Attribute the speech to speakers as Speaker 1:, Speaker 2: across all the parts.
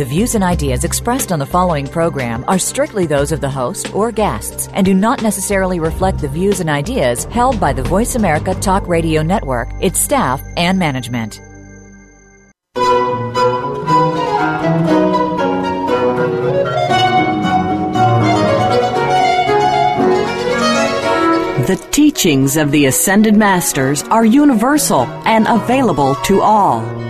Speaker 1: The views and ideas expressed on the following program are strictly those of the host or guests and do not necessarily reflect the views and ideas held by the Voice America Talk Radio Network, its staff, and management.
Speaker 2: The teachings of the Ascended Masters are universal and available to all.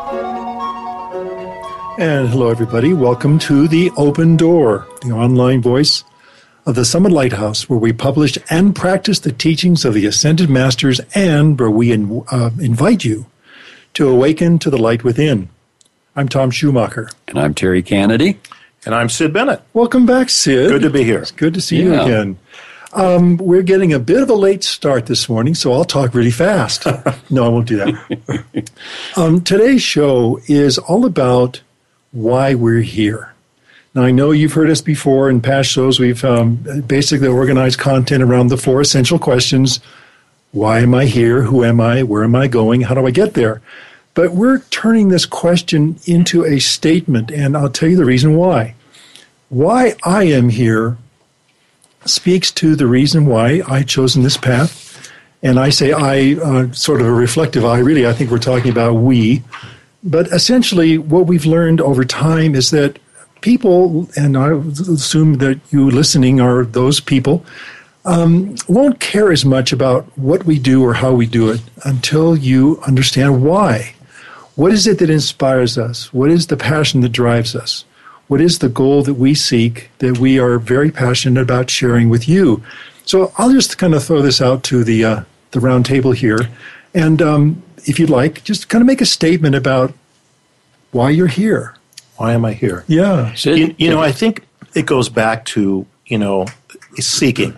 Speaker 3: And hello, everybody. Welcome to The Open Door, the online voice of the Summit Lighthouse, where we publish and practice the teachings of the Ascended Masters and where we in, uh, invite you to awaken to the light within. I'm Tom Schumacher.
Speaker 4: And I'm Terry Kennedy.
Speaker 5: And I'm Sid Bennett.
Speaker 3: Welcome back, Sid.
Speaker 5: Good to be here.
Speaker 3: It's good to see yeah. you again. Um, we're getting a bit of a late start this morning, so I'll talk really fast. no, I won't do that. um, today's show is all about why we're here. Now, I know you've heard us before in past shows. We've um, basically organized content around the four essential questions Why am I here? Who am I? Where am I going? How do I get there? But we're turning this question into a statement, and I'll tell you the reason why. Why I am here speaks to the reason why I chosen this path. And I say I, uh, sort of a reflective I, really, I think we're talking about we. But essentially, what we've learned over time is that people, and I assume that you listening are those people, um, won't care as much about what we do or how we do it until you understand why. What is it that inspires us? What is the passion that drives us? what is the goal that we seek that we are very passionate about sharing with you. So I'll just kind of throw this out to the uh, the round table here, and um, if you'd like, just kind of make a statement about why you're here.
Speaker 5: Why am I here?
Speaker 3: Yeah,
Speaker 5: you, you know, I think it goes back to you know seeking.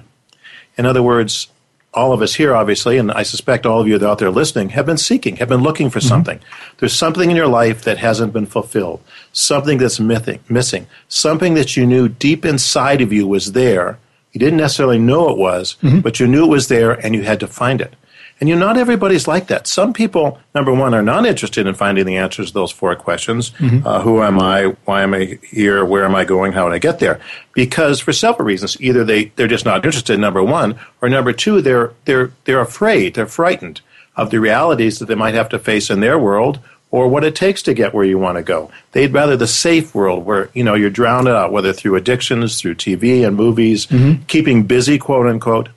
Speaker 5: In other words, all of us here, obviously, and I suspect all of you that are out there listening, have been seeking, have been looking for mm-hmm. something. There's something in your life that hasn't been fulfilled, something that's missing, missing, something that you knew deep inside of you was there. You didn't necessarily know it was, mm-hmm. but you knew it was there and you had to find it. And you know, not everybody's like that. Some people, number one, are not interested in finding the answers to those four questions. Mm-hmm. Uh, who am I? Why am I here? Where am I going? How would I get there? Because for several reasons. Either they, they're just not interested, number one, or number two, they're, they're, they're afraid, they're frightened of the realities that they might have to face in their world or what it takes to get where you want to go. They'd rather the safe world where, you know, you're drowned out, whether through addictions, through TV and movies, mm-hmm. keeping busy, quote unquote.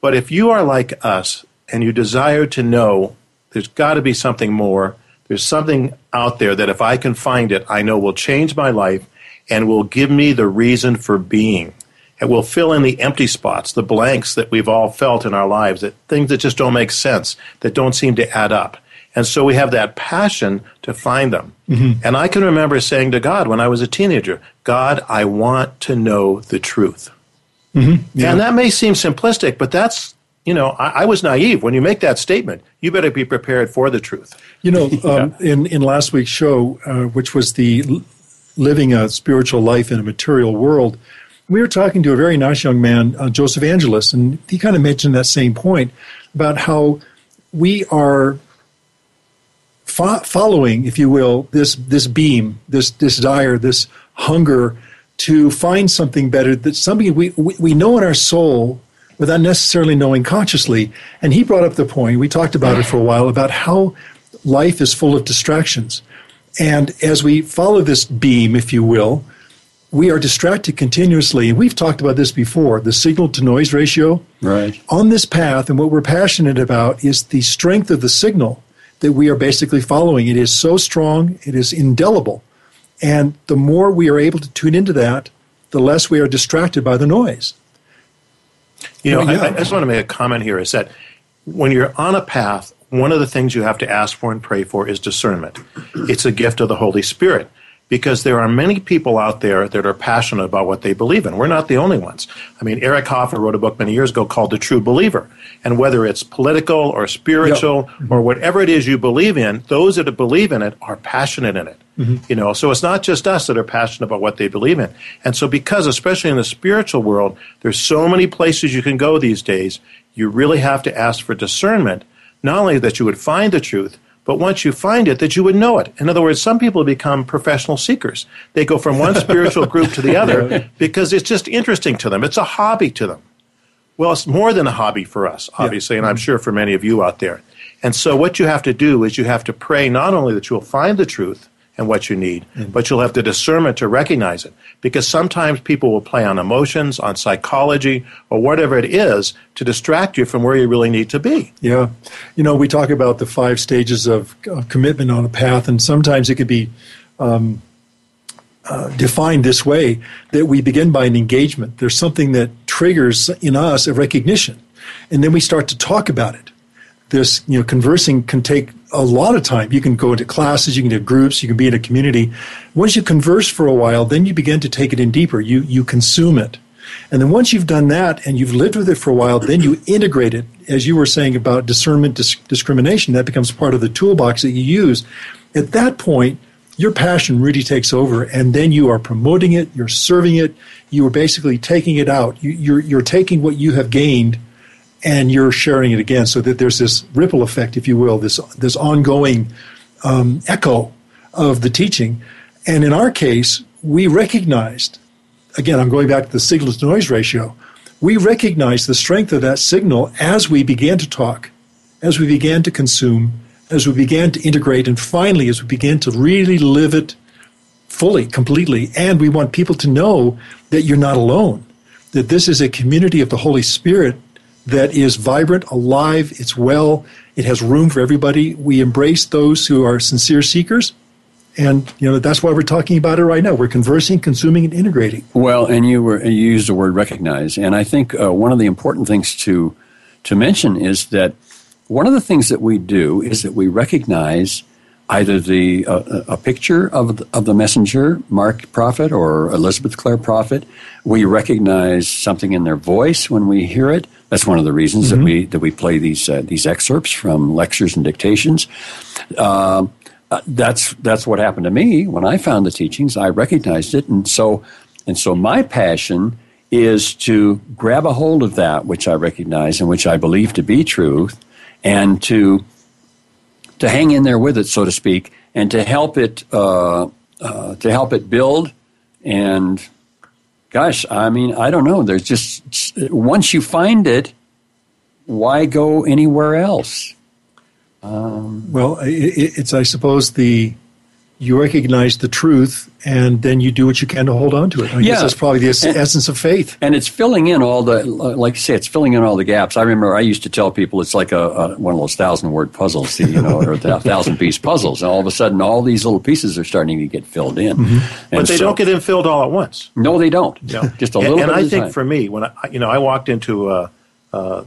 Speaker 5: But if you are like us, and you desire to know there's got to be something more. There's something out there that if I can find it, I know will change my life and will give me the reason for being. It will fill in the empty spots, the blanks that we've all felt in our lives, that things that just don't make sense, that don't seem to add up. And so we have that passion to find them. Mm-hmm. And I can remember saying to God when I was a teenager, God, I want to know the truth. Mm-hmm. Yeah. And that may seem simplistic, but that's you know, I, I, was naive. When you make that statement, you better be prepared for the truth.
Speaker 3: You know, um, yeah. in in last week's show, uh, which was the living a spiritual life in a material world, we were talking to a very nice young man, uh, Joseph Angelus, and he kind of mentioned that same point about how we are fo- following, if you will, this this beam, this desire, this hunger to find something better, that something we, we, we know in our soul without necessarily knowing consciously. And he brought up the point, we talked about it for a while, about how life is full of distractions. And as we follow this beam, if you will, we are distracted continuously. And we've talked about this before the signal to noise ratio.
Speaker 4: Right.
Speaker 3: On this path, and what we're passionate about is the strength of the signal that we are basically following. It is so strong, it is indelible. And the more we are able to tune into that, the less we are distracted by the noise.
Speaker 5: You know. I, I just want to make a comment here is that when you're on a path, one of the things you have to ask for and pray for is discernment. It's a gift of the Holy Spirit because there are many people out there that are passionate about what they believe in. We're not the only ones. I mean, Eric Hoffer wrote a book many years ago called The True Believer. And whether it's political or spiritual or whatever it is you believe in, those that believe in it are passionate in it. Mm-hmm. You know, so it's not just us that are passionate about what they believe in. And so because especially in the spiritual world, there's so many places you can go these days, you really have to ask for discernment, not only that you would find the truth, but once you find it, that you would know it. In other words, some people become professional seekers. They go from one spiritual group to the other because it's just interesting to them. It's a hobby to them. Well, it's more than a hobby for us, obviously, and I'm mm-hmm. sure for many of you out there. And so, what you have to do is you have to pray not only that you'll find the truth and what you need, but you'll have the discernment to recognize it. Because sometimes people will play on emotions, on psychology, or whatever it is to distract you from where you really need to be.
Speaker 3: Yeah. You know, we talk about the five stages of, of commitment on a path, and sometimes it could be um, uh, defined this way that we begin by an engagement. There's something that triggers in us a recognition, and then we start to talk about it. This, you know, conversing can take a lot of time. You can go into classes, you can do groups, you can be in a community. Once you converse for a while, then you begin to take it in deeper. You you consume it. And then once you've done that and you've lived with it for a while, then you integrate it. As you were saying about discernment, dis- discrimination, that becomes part of the toolbox that you use. At that point, your passion really takes over, and then you are promoting it, you're serving it, you are basically taking it out. You, you're, you're taking what you have gained and you're sharing it again so that there's this ripple effect, if you will, this, this ongoing um, echo of the teaching. And in our case, we recognized again, I'm going back to the signal to noise ratio. We recognized the strength of that signal as we began to talk, as we began to consume, as we began to integrate, and finally, as we began to really live it fully, completely. And we want people to know that you're not alone, that this is a community of the Holy Spirit that is vibrant, alive, it's well, it has room for everybody. We embrace those who are sincere seekers. And you know that's why we're talking about it right now. We're conversing, consuming, and integrating.
Speaker 4: Well, and you were you used the word recognize, and I think uh, one of the important things to to mention is that one of the things that we do is that we recognize either the uh, a picture of the, of the messenger, Mark Prophet or Elizabeth Clare Prophet. We recognize something in their voice when we hear it. That's one of the reasons that we that we play these uh, these excerpts from lectures and dictations. Um, uh, that's that's what happened to me when I found the teachings. I recognized it, and so and so my passion is to grab a hold of that which I recognize and which I believe to be truth, and to to hang in there with it, so to speak, and to help it uh, uh, to help it build. And gosh, I mean, I don't know. There's just once you find it, why go anywhere else?
Speaker 3: Well, i i- it's I suppose the you recognize the truth, and then you do what you can to hold on to it. I
Speaker 4: Yeah.
Speaker 3: guess that's probably the es-
Speaker 4: And-
Speaker 3: essence of faith.
Speaker 4: and it's filling in all the like you say it's filling in all the gaps i remember i used to tell people it's like a, a one of those thousand word puzzles you know or the thousand piece puzzles and all of a sudden all these little pieces are starting to get filled in
Speaker 3: Mm-hmm.
Speaker 4: and
Speaker 5: But they
Speaker 4: so-
Speaker 5: don't get infilled all at once.
Speaker 4: no they don't
Speaker 5: Yeah.
Speaker 4: just a little
Speaker 5: and
Speaker 4: bit
Speaker 5: I think
Speaker 4: time.
Speaker 5: for me, when I, you know, I walked into a, a,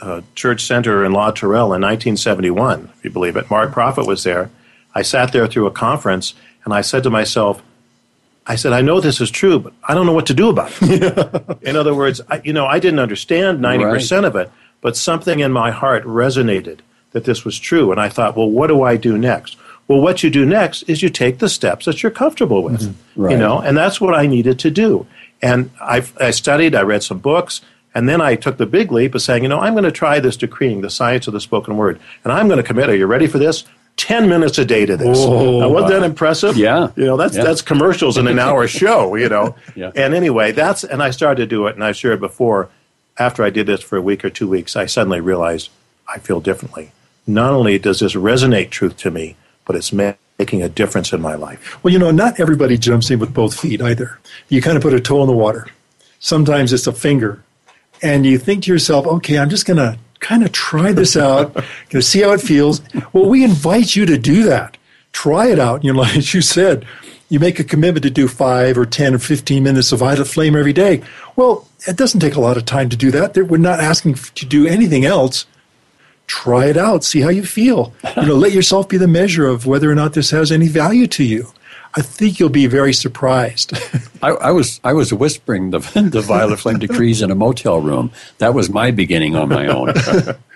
Speaker 5: a church center in La Tourelle in 1971, if you believe it. Mark Prophet was there. I sat there through a conference, and I said to myself, I said, I know this is true, but I don't know what to do about it. in other words, I, you know, I didn't understand 90% of it, but something in my heart resonated that this was true. And I thought, well, what do I do next? Well, what you do next is you take the steps that you're comfortable with, mm-hmm. you
Speaker 4: Right.
Speaker 5: know, and that's what I needed to do. And I, I studied, I read some books, and then I took the big leap of saying, you know, I'm going to try this decreeing, the science of the spoken word, and I'm going to commit. Are you ready for this? Ten minutes a day to this.
Speaker 3: Oh,
Speaker 5: now, wasn't that impressive?
Speaker 4: Yeah.
Speaker 5: You know, that's
Speaker 4: Yeah.
Speaker 5: that's commercials in an hour show. You know.
Speaker 4: Yeah.
Speaker 5: And anyway, that's and I started to do it, and I shared before. After I did this for a week or two weeks, I suddenly realized I feel differently. Not only does this resonate truth to me, but it's making a difference in my life.
Speaker 3: Well, you know, not everybody jumps in with both feet either. You kind of put a toe in the water. Sometimes it's a finger. And you think to yourself, okay, I'm just going to kind of try this out, going to see how it feels. Well, we invite you to do that. Try it out. You know, like as you said, you make a commitment to do five or 10 or 15 minutes of violet flame every day. Well, it doesn't take a lot of time to do that. We're not asking to do anything else. Try it out, see how you feel. You know, let yourself be the measure of whether or not this has any value to you. I think you'll be very surprised.
Speaker 4: I, I, was I was whispering the the violet flame decrees in a motel room. That was my beginning on my own.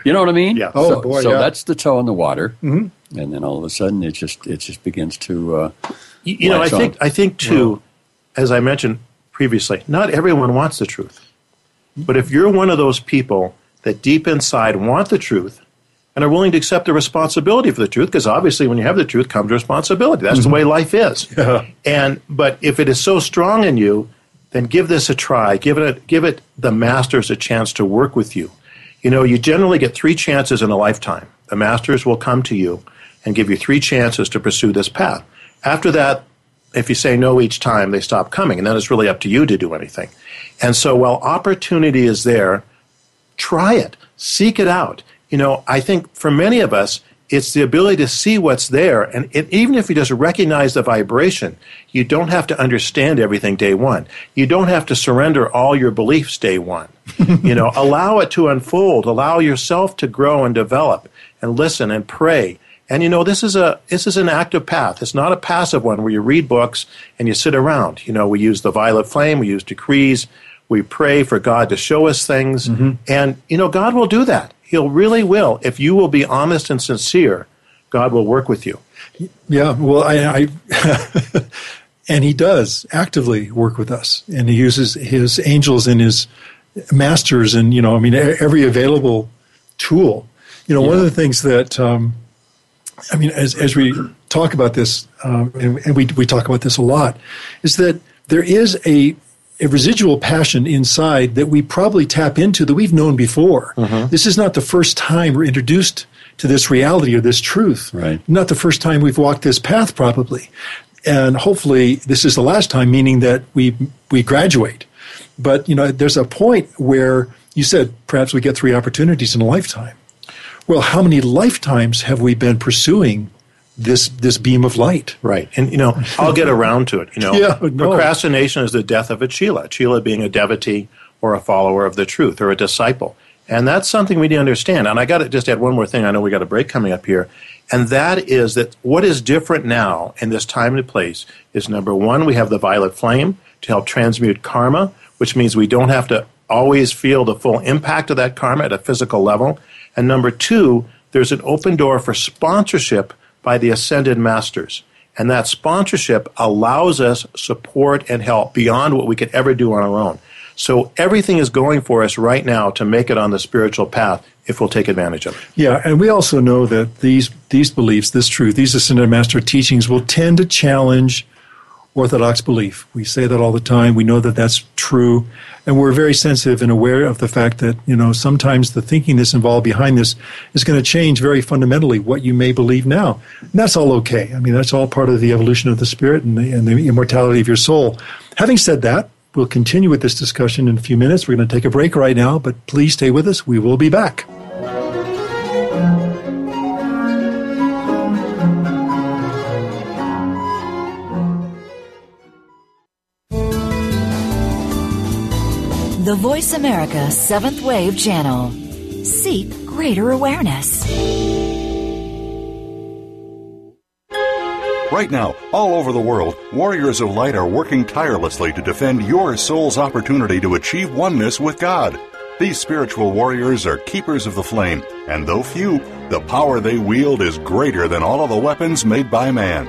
Speaker 4: you know what I mean?
Speaker 5: Yeah.
Speaker 3: Oh
Speaker 4: so,
Speaker 3: boy.
Speaker 4: So
Speaker 3: yeah.
Speaker 4: that's the toe in the water, mm-hmm. and then all of a sudden it just it just begins to. Uh,
Speaker 5: you, you know, I
Speaker 4: on.
Speaker 5: think I think too, as I mentioned previously, not everyone wants the truth. But if you're one of those people that deep inside want the truth and are willing to accept the responsibility for the truth, because obviously when you have the truth comes responsibility. That's the mm-hmm. way life is. And but if it is so strong in you, then give this a try. Give it a, give it the masters a chance to work with you. You know, you generally get three chances in a lifetime. The masters will come to you and give you three chances to pursue this path. After that, if you say no each time, they stop coming, and then it's really up to you to do anything. And so, while opportunity is there, try it, seek it out. You know, I think for many of us, it's the ability to see what's there, and it, even if you just recognize the vibration, you don't have to understand everything day one. You don't have to surrender all your beliefs day one. you know, allow it to unfold, allow yourself to grow and develop, and listen and pray. And you know, this is a this is an active path. It's not a passive one where you read books and you sit around. You know, we use the violet flame, we use decrees, we pray for God to show us things, and you know, God will do that. He'll really will. If you will be honest and sincere, God will work with you.
Speaker 3: Yeah, well, I, I and he does actively work with us, and he uses his angels and his masters, and you know, I mean, every available tool. You know, one of the things that um, I mean, as as we talk about this, um, and, and we we talk about this a lot, is that there is a a residual passion inside that we probably tap into that we've known before. Mm-hmm. This is not the first time we're introduced to this reality or this truth.
Speaker 4: Right.
Speaker 3: Not the first time we've walked this path, probably. And hopefully, this is the last time, meaning that we we graduate. But you know, there's a point where you said perhaps we get three opportunities in a lifetime. Well, how many lifetimes have we been pursuing this this beam of light?
Speaker 5: Right. And, you know, I'll get around to it. You know,
Speaker 3: Yeah, no.
Speaker 5: procrastination is the death of a Chela, Chela being a devotee or a follower of the truth or a disciple. And that's something we need to understand. And I got to just add one more thing. I know we got a break coming up here. And that is that what is different now in this time and place is number one, we have the violet flame to help transmute karma, which means we don't have to always feel the full impact of that karma at a physical level. And number two, there's an open door for sponsorship by the ascended masters. And that sponsorship allows us support and help beyond what we could ever do on our own. So everything is going for us right now to make it on the spiritual path if we'll take advantage of it.
Speaker 3: Yeah, and we also know that these these beliefs, this truth, these ascended master teachings will tend to challenge orthodox belief. We say that all the time. We know that that's true, and we're very sensitive and aware of the fact that you know sometimes the thinking that's involved behind this is going to change very fundamentally what you may believe now. And that's all okay. I mean, that's all part of the evolution of the spirit and the, and the immortality of your soul. Having said that. We'll continue with this discussion in a few minutes. We're going to take a break right now, but please stay with us. We will be back.
Speaker 1: The Voice America Seventh Wave Channel. Seek greater awareness.
Speaker 6: Right now, all over the world, warriors of light are working tirelessly to defend your soul's opportunity to achieve oneness with God. These spiritual warriors are keepers of the flame, and though few, the power they wield is greater than all of the weapons made by man.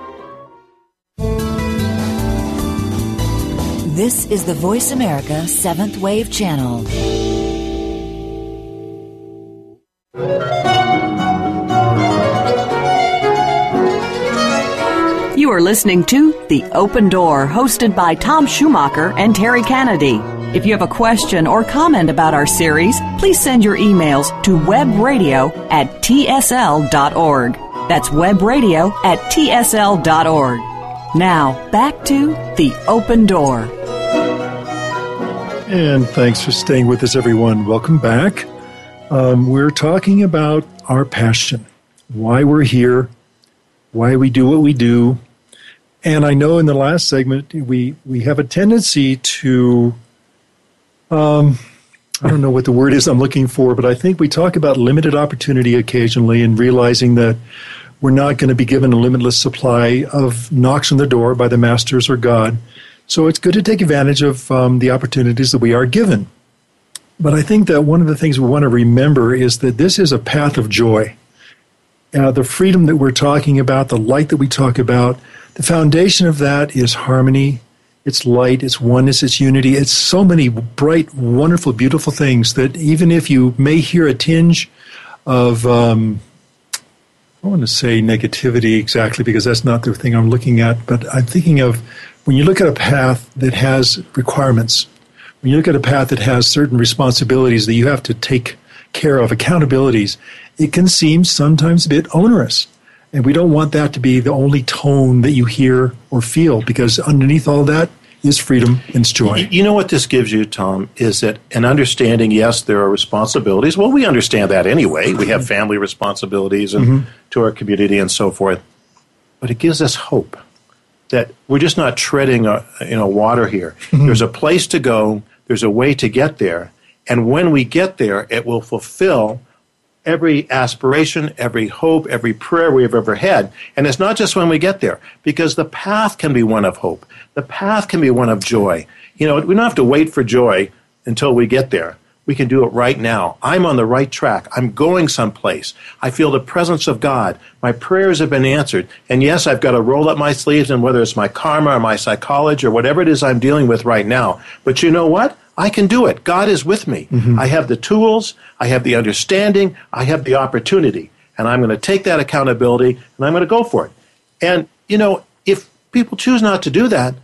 Speaker 1: This is the Voice America Seventh Wave Channel.
Speaker 2: You are listening to The Open Door, hosted by Tom Schumacher and Terry Kennedy. If you have a question or comment about our series, please send your emails to webradio at tsl.org. That's webradio at tsl.org. Now, back to The Open Door.
Speaker 3: And thanks for staying with us, everyone. Welcome back. Um, we're talking about our passion, why we're here, why we do what we do. And I know in the last segment, we, we have a tendency to, um, I don't know what the word is I'm looking for, but I think we talk about limited opportunity occasionally and realizing that we're not going to be given a limitless supply of knocks on the door by the masters or God. So it's good to take advantage of um, the opportunities that we are given. But I think that one of the things we want to remember is that this is a path of joy. Uh, the freedom that we're talking about, the light that we talk about, the foundation of that is harmony, it's light, it's oneness, it's unity. It's so many bright, wonderful, beautiful things that even if you may hear a tinge of, um, I want to say negativity exactly because that's not the thing I'm looking at, but I'm thinking of when you look at a path that has requirements, when you look at a path that has certain responsibilities that you have to take care of, accountabilities, it can seem sometimes a bit onerous. And we don't want that to be the only tone that you hear or feel because underneath all that is freedom and joy.
Speaker 5: You know what this gives you, Tom, is that an understanding, yes, there are responsibilities. Well, we understand that anyway. We have family responsibilities and mm-hmm. to our community and so forth. But it gives us hope that we're just not treading a, you know, water here. Mm-hmm. There's a place to go, there's a way to get there. And when we get there, it will fulfill every aspiration, every hope, every prayer we've ever had. And it's not just when we get there, because the path can be one of hope. The path can be one of joy. You know, we don't have to wait for joy until we get there. We can do it right now. I'm on the right track. I'm going someplace. I feel the presence of God. My prayers have been answered. And yes, I've got to roll up my sleeves and whether it's my karma or my psychology or whatever it is I'm dealing with right now. But you know what? I can do it. God is with me. Mm-hmm. I have the tools, I have the understanding, I have the opportunity. And I'm going to take that accountability and I'm going to go for it. And, you know, if people choose not to do that,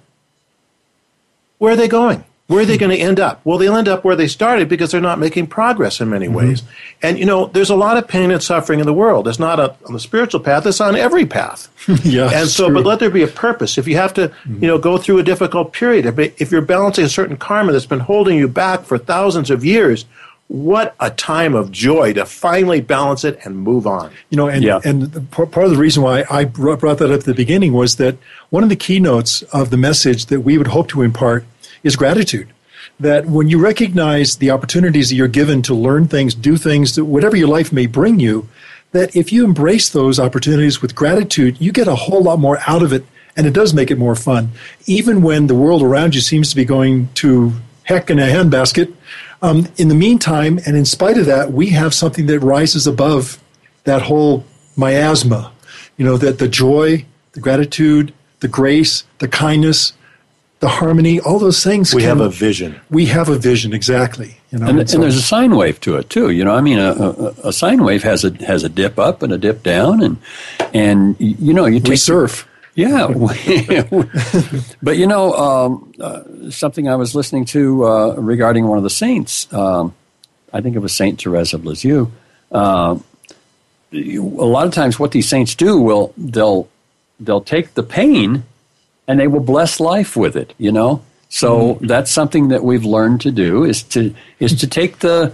Speaker 5: where are they going? Where are they going to end up? Well, they'll end up where they started because they're not making progress in many mm-hmm. ways. And, you know, there's a lot of pain and suffering in the world. It's not a, on the spiritual path, it's on every path.
Speaker 3: yeah.
Speaker 5: And so,
Speaker 3: true.
Speaker 5: but let there be a purpose. If you have to, mm-hmm. you know, go through a difficult period, if, if you're balancing a certain karma that's been holding you back for thousands of years, what a time of joy to finally balance it and move on.
Speaker 3: You know, and, yeah. and part of the reason why I brought that up at the beginning was that one of the keynotes of the message that we would hope to impart is gratitude that when you recognize the opportunities that you're given to learn things, do things, whatever your life may bring you, that if you embrace those opportunities with gratitude, you get a whole lot more out of it, and it does make it more fun. Even when the world around you seems to be going to heck in a handbasket, um, in the meantime, and in spite of that, we have something that rises above that whole miasma. You know, that the joy, the gratitude, the grace, the kindness, the harmony, all those things.
Speaker 5: We can, have a vision.
Speaker 3: We have a vision, exactly.
Speaker 4: You know, and, and, so, and there's a sine wave to it too. You know, I mean, a, a, a, sine wave has a has a dip up and a dip down, and and you know, you take
Speaker 3: we surf.
Speaker 4: Yeah, but you know, um, uh, something I was listening to uh, regarding one of the saints. Um, I think it was Saint Therese of Lisieux. Uh, a lot of times, what these saints do will they'll they'll take the pain and they will bless life with it, you know? So mm-hmm. that's something that we've learned to do is to is to take the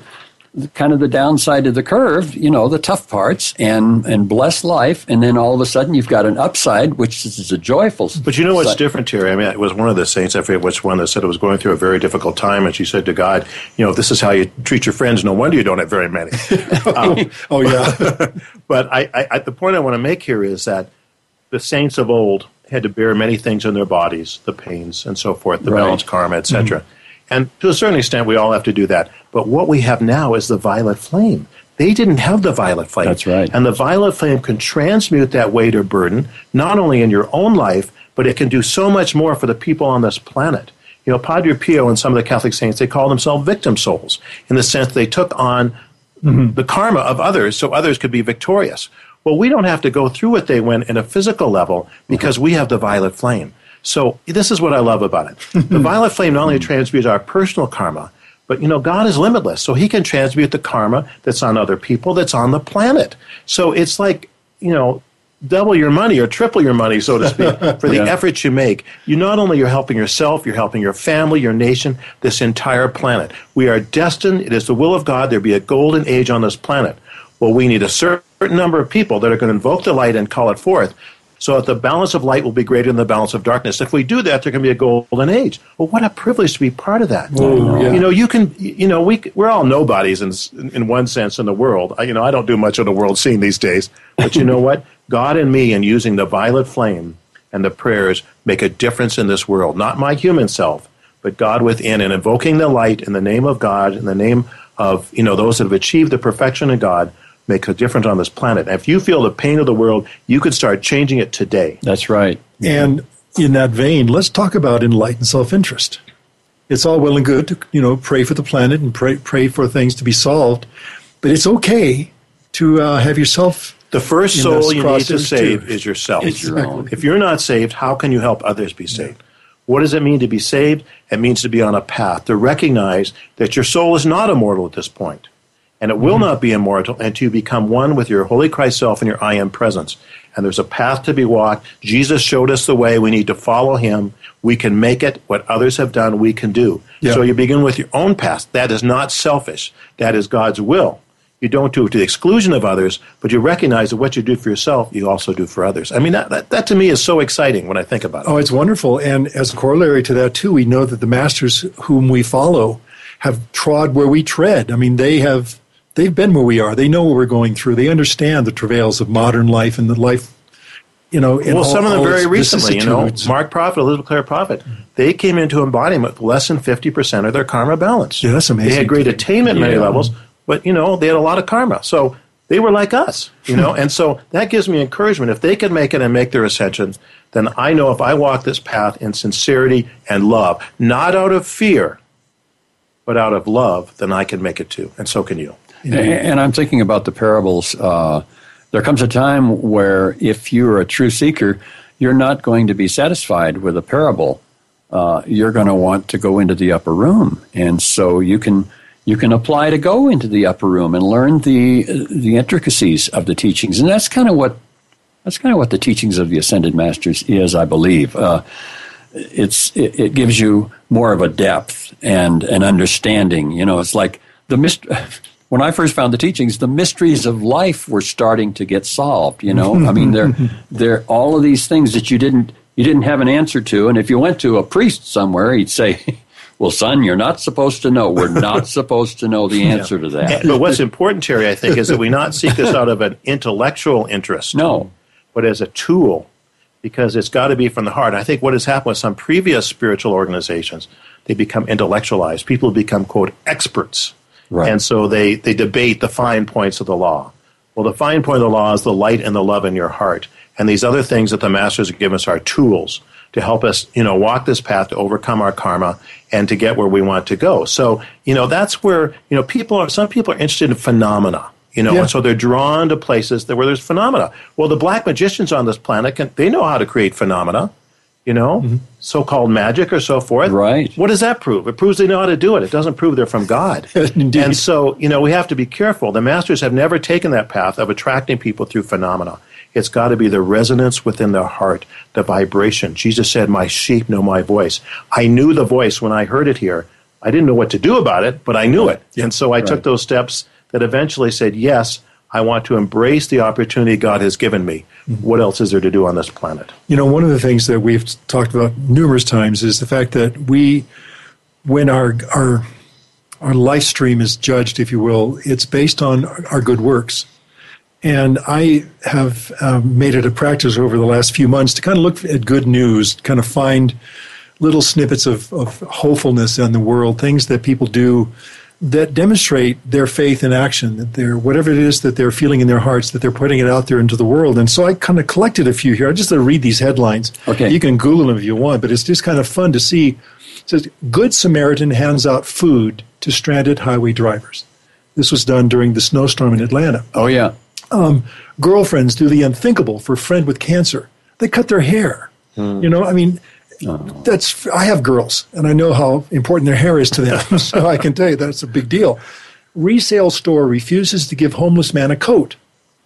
Speaker 4: kind of the downside of the curve, you know, the tough parts and, and bless life. And then all of a sudden you've got an upside, which is a joyful.
Speaker 5: But you know what's
Speaker 4: side.
Speaker 5: different, here? I mean, it was one of the saints, I forget which one, that said it was going through a very difficult time. And she said to God, you know, if this is how you treat your friends, no wonder you don't have very many. um,
Speaker 3: oh, yeah.
Speaker 5: but I, I, I, the point I want to make here is that the saints of old had to bear many things in their bodies, the pains and so forth, the
Speaker 4: Right.
Speaker 5: balance karma, etc. Mm-hmm. And to a certain extent, we all have to do that. But what we have now is the violet flame. They didn't have the violet flame.
Speaker 4: That's right.
Speaker 5: And the violet flame can transmute that weight or burden, not only in your own life, but it can do so much more for the people on this planet. You know, Padre Pio and some of the Catholic saints, they call themselves victim souls in the sense they took on mm-hmm. the karma of others so others could be victorious. Well, we don't have to go through what they went in a physical level because we have the violet flame. So this is what I love about it. the violet flame not only transmutes our personal karma, but you know, God is limitless. So he can transmute the karma that's on other people, that's on the planet. So it's like, you know, double your money or triple your money, so to speak, for the
Speaker 4: Yeah.
Speaker 5: efforts you make. You not only you're helping yourself, you're helping your family, your nation, this entire planet. We are destined, it is the will of God, there be a golden age on this planet. Well, we need a certain number of people that are going to invoke the light and call it forth. So that the balance of light will be greater than the balance of darkness. If we do that, there can be a golden age. Well, what a privilege to be part of that.
Speaker 3: Oh, yeah.
Speaker 5: You know, you can. You know, we we're all nobodies in in one sense in the world. I, you know, I don't do much of the world scene these days, but you know what? God and me, and using the violet flame and the prayers, make a difference in this world. Not my human self, but God within, and invoking the light in the name of God, in the name of you know those that have achieved the perfection of God, make a difference on this planet. And if you feel the pain of the world, you could start changing it today.
Speaker 4: That's right.
Speaker 3: And in that vein, let's talk about enlightened self-interest. It's all well and good to you know pray for the planet and pray pray for things to be solved, but it's okay to uh, have yourself.
Speaker 5: The first
Speaker 3: in
Speaker 5: soul
Speaker 3: this
Speaker 5: you need to save
Speaker 3: too.
Speaker 5: is yourself.
Speaker 4: It's your own.
Speaker 5: If you're not saved, how can you help others be saved? What does it mean to be saved? It means to be on a path, to recognize that your soul is not immortal at this point, and it will mm-hmm. not be immortal until you become one with your Holy Christ self and your I am presence. And there's a path to be walked. Jesus showed us the way. We need to follow him. We can make it. What others have done, we can do.
Speaker 3: Yeah.
Speaker 5: So you begin with your own path. That is not selfish. That is God's will. You don't do it to the exclusion of others, but you recognize that what you do for yourself, you also do for others. I mean, that, that, that to me is so exciting when I think about it.
Speaker 3: Oh, it's wonderful. And as a corollary to that too, we know that the masters whom we follow have trod where we tread. I mean, they have they've been where we are. They know what we're going through. They understand the travails of modern life and the life. You know, in
Speaker 5: well,
Speaker 3: all-
Speaker 5: some of them very
Speaker 3: its
Speaker 5: recently, you know. Mark Prophet, Elizabeth Clare Prophet, they came into embodiment with less than 50% of their karma balance.
Speaker 3: Yeah, that's amazing.
Speaker 5: They had great attainment at many levels, but, you know, they had a lot of karma. So they were like us, you know, and so that gives me encouragement. If they can make it and make their ascension, then I know if I walk this path in sincerity and love, not out of fear, but out of love, then I can make it too, and so can you.
Speaker 4: And, I'm thinking about the parables. Uh, there comes a time where if you're a true seeker, you're not going to be satisfied with a parable. Uh, you're going to want to go into the upper room, and so you can you can apply to go into the upper room and learn the the intricacies of the teachings, and that's kind of what that's kind of what the teachings of the ascended masters is, I believe. Uh, it's it, it gives you more of a depth and an understanding. You know, it's like the mist. When I first found the teachings, the mysteries of life were starting to get solved. You know, I mean, they're they're all of these things that you didn't you didn't have an answer to, and if you went to a priest somewhere, he'd say. Well, son, you're not supposed to know. We're not supposed to know the answer to that.
Speaker 5: But what's important, Terry, I think, is that we not seek this out of an intellectual interest.
Speaker 4: No.
Speaker 5: but as a tool because it's got to be from the heart. I think what has happened with some previous spiritual organizations, they become intellectualized. People become, quote, experts.
Speaker 4: Right.
Speaker 5: And so they, they debate the fine points of the law. Well, the fine point of the law is the light and the love in your heart. And these other things that the masters have given us are tools to help us, you know, walk this path to overcome our karma and to get where we want to go. So, you know, that's where, you know, people are, some people are interested in phenomena. You know,
Speaker 3: Yeah.
Speaker 5: and so they're drawn to places that, where there's phenomena. Well, the black magicians on this planet can they know how to create phenomena, you know, mm-hmm. so-called magic or so forth.
Speaker 4: Right.
Speaker 5: What does that prove? It proves they know how to do it. It doesn't prove they're from God.
Speaker 3: Indeed.
Speaker 5: And so, you know, we have to be careful. The masters have never taken that path of attracting people through phenomena. It's got to be the resonance within their heart, the vibration. Jesus said, "My sheep know my voice." I knew the voice when I heard it here I didn't know what to do about it, but I knew it. And so I
Speaker 4: Right.
Speaker 5: took those steps that eventually said, yes, I want to embrace the opportunity God has given me. What else is there to do on this planet?
Speaker 3: You know, one of the things that we've talked about numerous times is the fact that we, when our our our life stream is judged, if you will, it's based on our good works. And I have um, made it a practice over the last few months to kind of look at good news, kind of find little snippets of, of hopefulness in the world, things that people do that demonstrate their faith in action, that they're whatever it is that they're feeling in their hearts, that they're putting it out there into the world. And so I kind of collected a few here. I just to read these headlines.
Speaker 4: Okay.
Speaker 3: You can Google them if you want, but it's just kind of fun to see. It says, Good Samaritan hands out food to stranded highway drivers. This was done during the snowstorm in Atlanta.
Speaker 4: Oh, yeah.
Speaker 3: Um, Girlfriends do the unthinkable for a friend with cancer. They cut their hair. Hmm. You know, I mean, that's I have girls, and I know how important their hair is to them. so I can tell you that's a big deal. Resale store refuses to give homeless man a coat.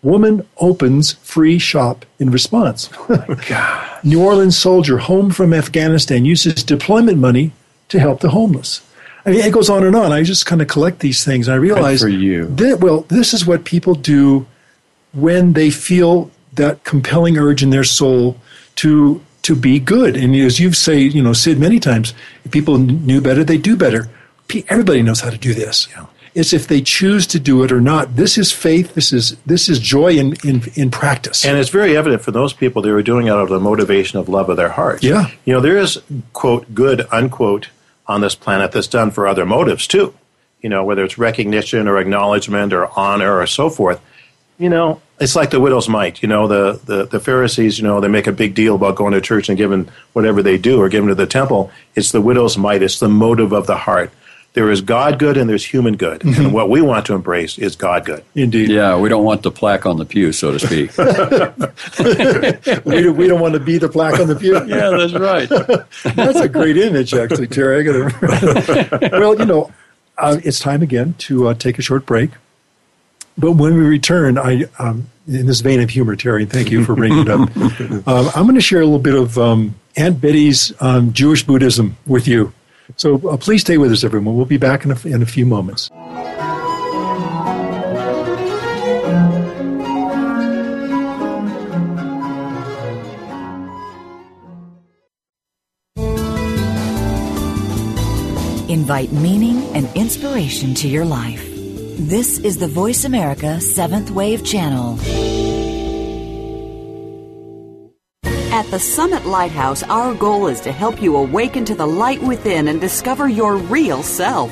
Speaker 3: Woman opens free shop in response. Oh New Orleans soldier home from Afghanistan uses deployment money to help the homeless. I mean, it goes on and on. I just kind of collect these things. And I realize
Speaker 4: for you.
Speaker 3: that well, this is what people do when they feel that compelling urge in their soul to to be good. And as you've say, you know, said many times, if people knew better, they do better. Everybody knows how to do this. It's if they choose to do it or not. This is faith. This is this is joy in in, in practice.
Speaker 5: And it's very evident for those people they were doing it out of the motivation of love of their hearts.
Speaker 3: Yeah.
Speaker 5: You know, there is, quote, good, unquote, on this planet that's done for other motives too. You know, whether it's recognition or acknowledgement or honor or so forth. You know, it's like the widow's mite. You know, the, the, the Pharisees, you know, they make a big deal about going to church and giving whatever they do or giving to the temple. It's the widow's mite. It's the motive of the heart. There is God good and there's human good. And what we want to embrace is God good.
Speaker 3: Indeed.
Speaker 4: Yeah, we don't want the plaque on the pew, so to speak.
Speaker 3: we, don't- we don't want to be the plaque on the pew.
Speaker 4: yeah, that's right.
Speaker 3: That's a great image, actually, Terry. I gotta, well, you know, uh, it's time again to uh, take a short break. But when we return, I, um, in this vein of humor, Terry, thank you for bringing it up. um, I'm going to share a little bit of um, Aunt Betty's um, Jewish Buddhism with you. So uh, please stay with us, everyone. We'll be back in a, in a few moments.
Speaker 1: Invite meaning and inspiration to your life. This is the Voice America Seventh Wave Channel.
Speaker 2: At the Summit Lighthouse, our goal is to help you awaken to the light within and discover your real self.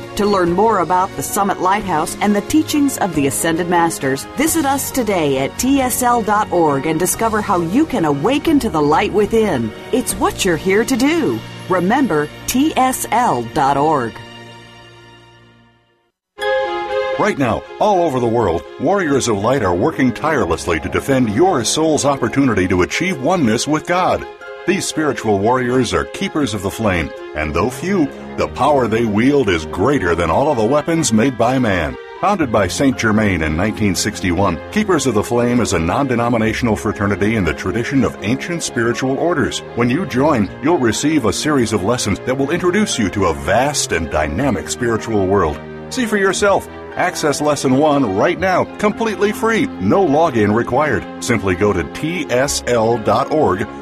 Speaker 2: To learn more about the Summit Lighthouse and the teachings of the Ascended Masters, visit us today at tsl.org and discover how you can awaken to the light within. It's what you're here to do. Remember, tsl.org.
Speaker 6: Right now, all over the world, warriors of light are working tirelessly to defend your soul's opportunity to achieve oneness with God. These spiritual warriors are keepers of the flame, and though few, the power they wield is greater than all of the weapons made by man. Founded by St. Germain in 1961, Keepers of the Flame is a non denominational fraternity in the tradition of ancient spiritual orders. When you join, you'll receive a series of lessons that will introduce you to a vast and dynamic spiritual world. See for yourself. Access Lesson 1 right now, completely free, no login required. Simply go to tsl.org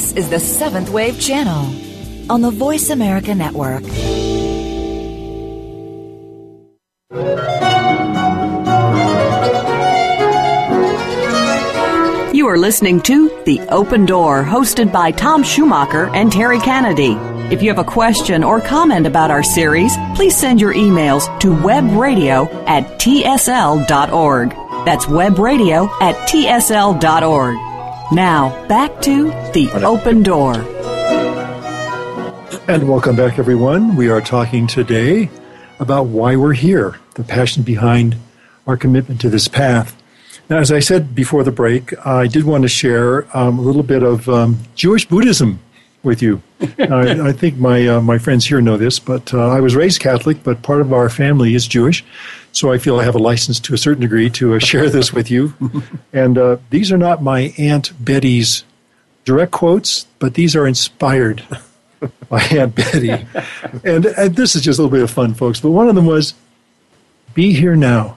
Speaker 1: This is the Seventh Wave Channel on the Voice America Network.
Speaker 2: You are listening to The Open Door, hosted by Tom Schumacher and Terry Kennedy. If you have a question or comment about our series, please send your emails to webradio at tsl.org. That's webradio at tsl.org. Now, back to The Open Door.
Speaker 3: And welcome back, everyone. We are talking today about why we're here, the passion behind our commitment to this path. Now, as I said before the break, I did want to share um, a little bit of um, Jewish Buddhism with you. I, I, think my uh, my friends here know this, but uh, I was raised Catholic, but part of our family is Jewish, so I feel I have a license to a certain degree to uh, share this with you. And uh, these are not my aunt Betty's direct quotes, but these are inspired by Aunt Betty. And, and this is just a little bit of fun, folks. But one of them was, "Be here now."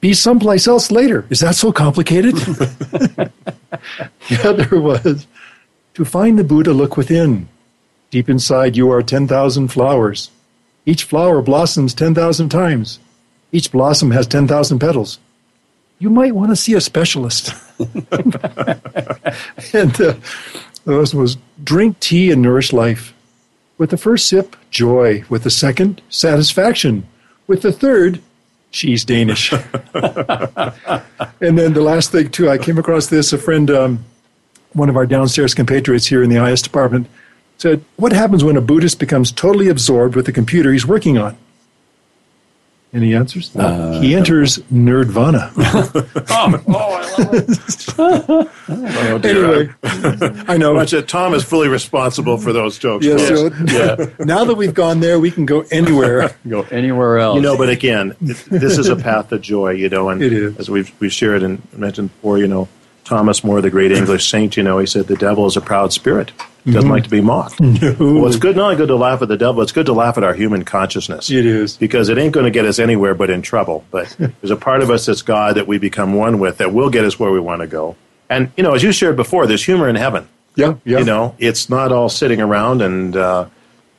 Speaker 3: be someplace else later. Is that so complicated? the other was to find the Buddha, look within. Deep inside you are 10,000 flowers. Each flower blossoms 10,000 times. Each blossom has 10,000 petals. You might want to see a specialist. and uh, the was drink tea and nourish life. With the first sip, joy. With the second, satisfaction. With the third, she's Danish. and then the last thing, too, I came across this. A friend, um, one of our downstairs compatriots here in the IS department, said, What happens when a Buddhist becomes totally absorbed with the computer he's working on? Any answers? Uh, he enters nerdvana.
Speaker 5: oh, oh, I love it. oh, anyway, I know. Much that Tom is fully responsible for those jokes.
Speaker 3: Yes, so, yeah. Now that we've gone there, we can go anywhere.
Speaker 4: go anywhere else.
Speaker 5: You know, but again, this is a path of joy. You know, and
Speaker 3: it is.
Speaker 5: as we've we've shared and mentioned before, you know, Thomas More, the great English saint, you know, he said the devil is a proud spirit. He doesn't mm-hmm. like to be mocked. No. Well, it's good not only good to laugh at the devil, it's good to laugh at our human consciousness.
Speaker 3: It is.
Speaker 5: Because it ain't going to get us anywhere but in trouble. But there's a part of us that's God that we become one with that will get us where we want to go. And, you know, as you shared before, there's humor in heaven.
Speaker 3: Yeah, yeah.
Speaker 5: You know, it's not all sitting around and uh,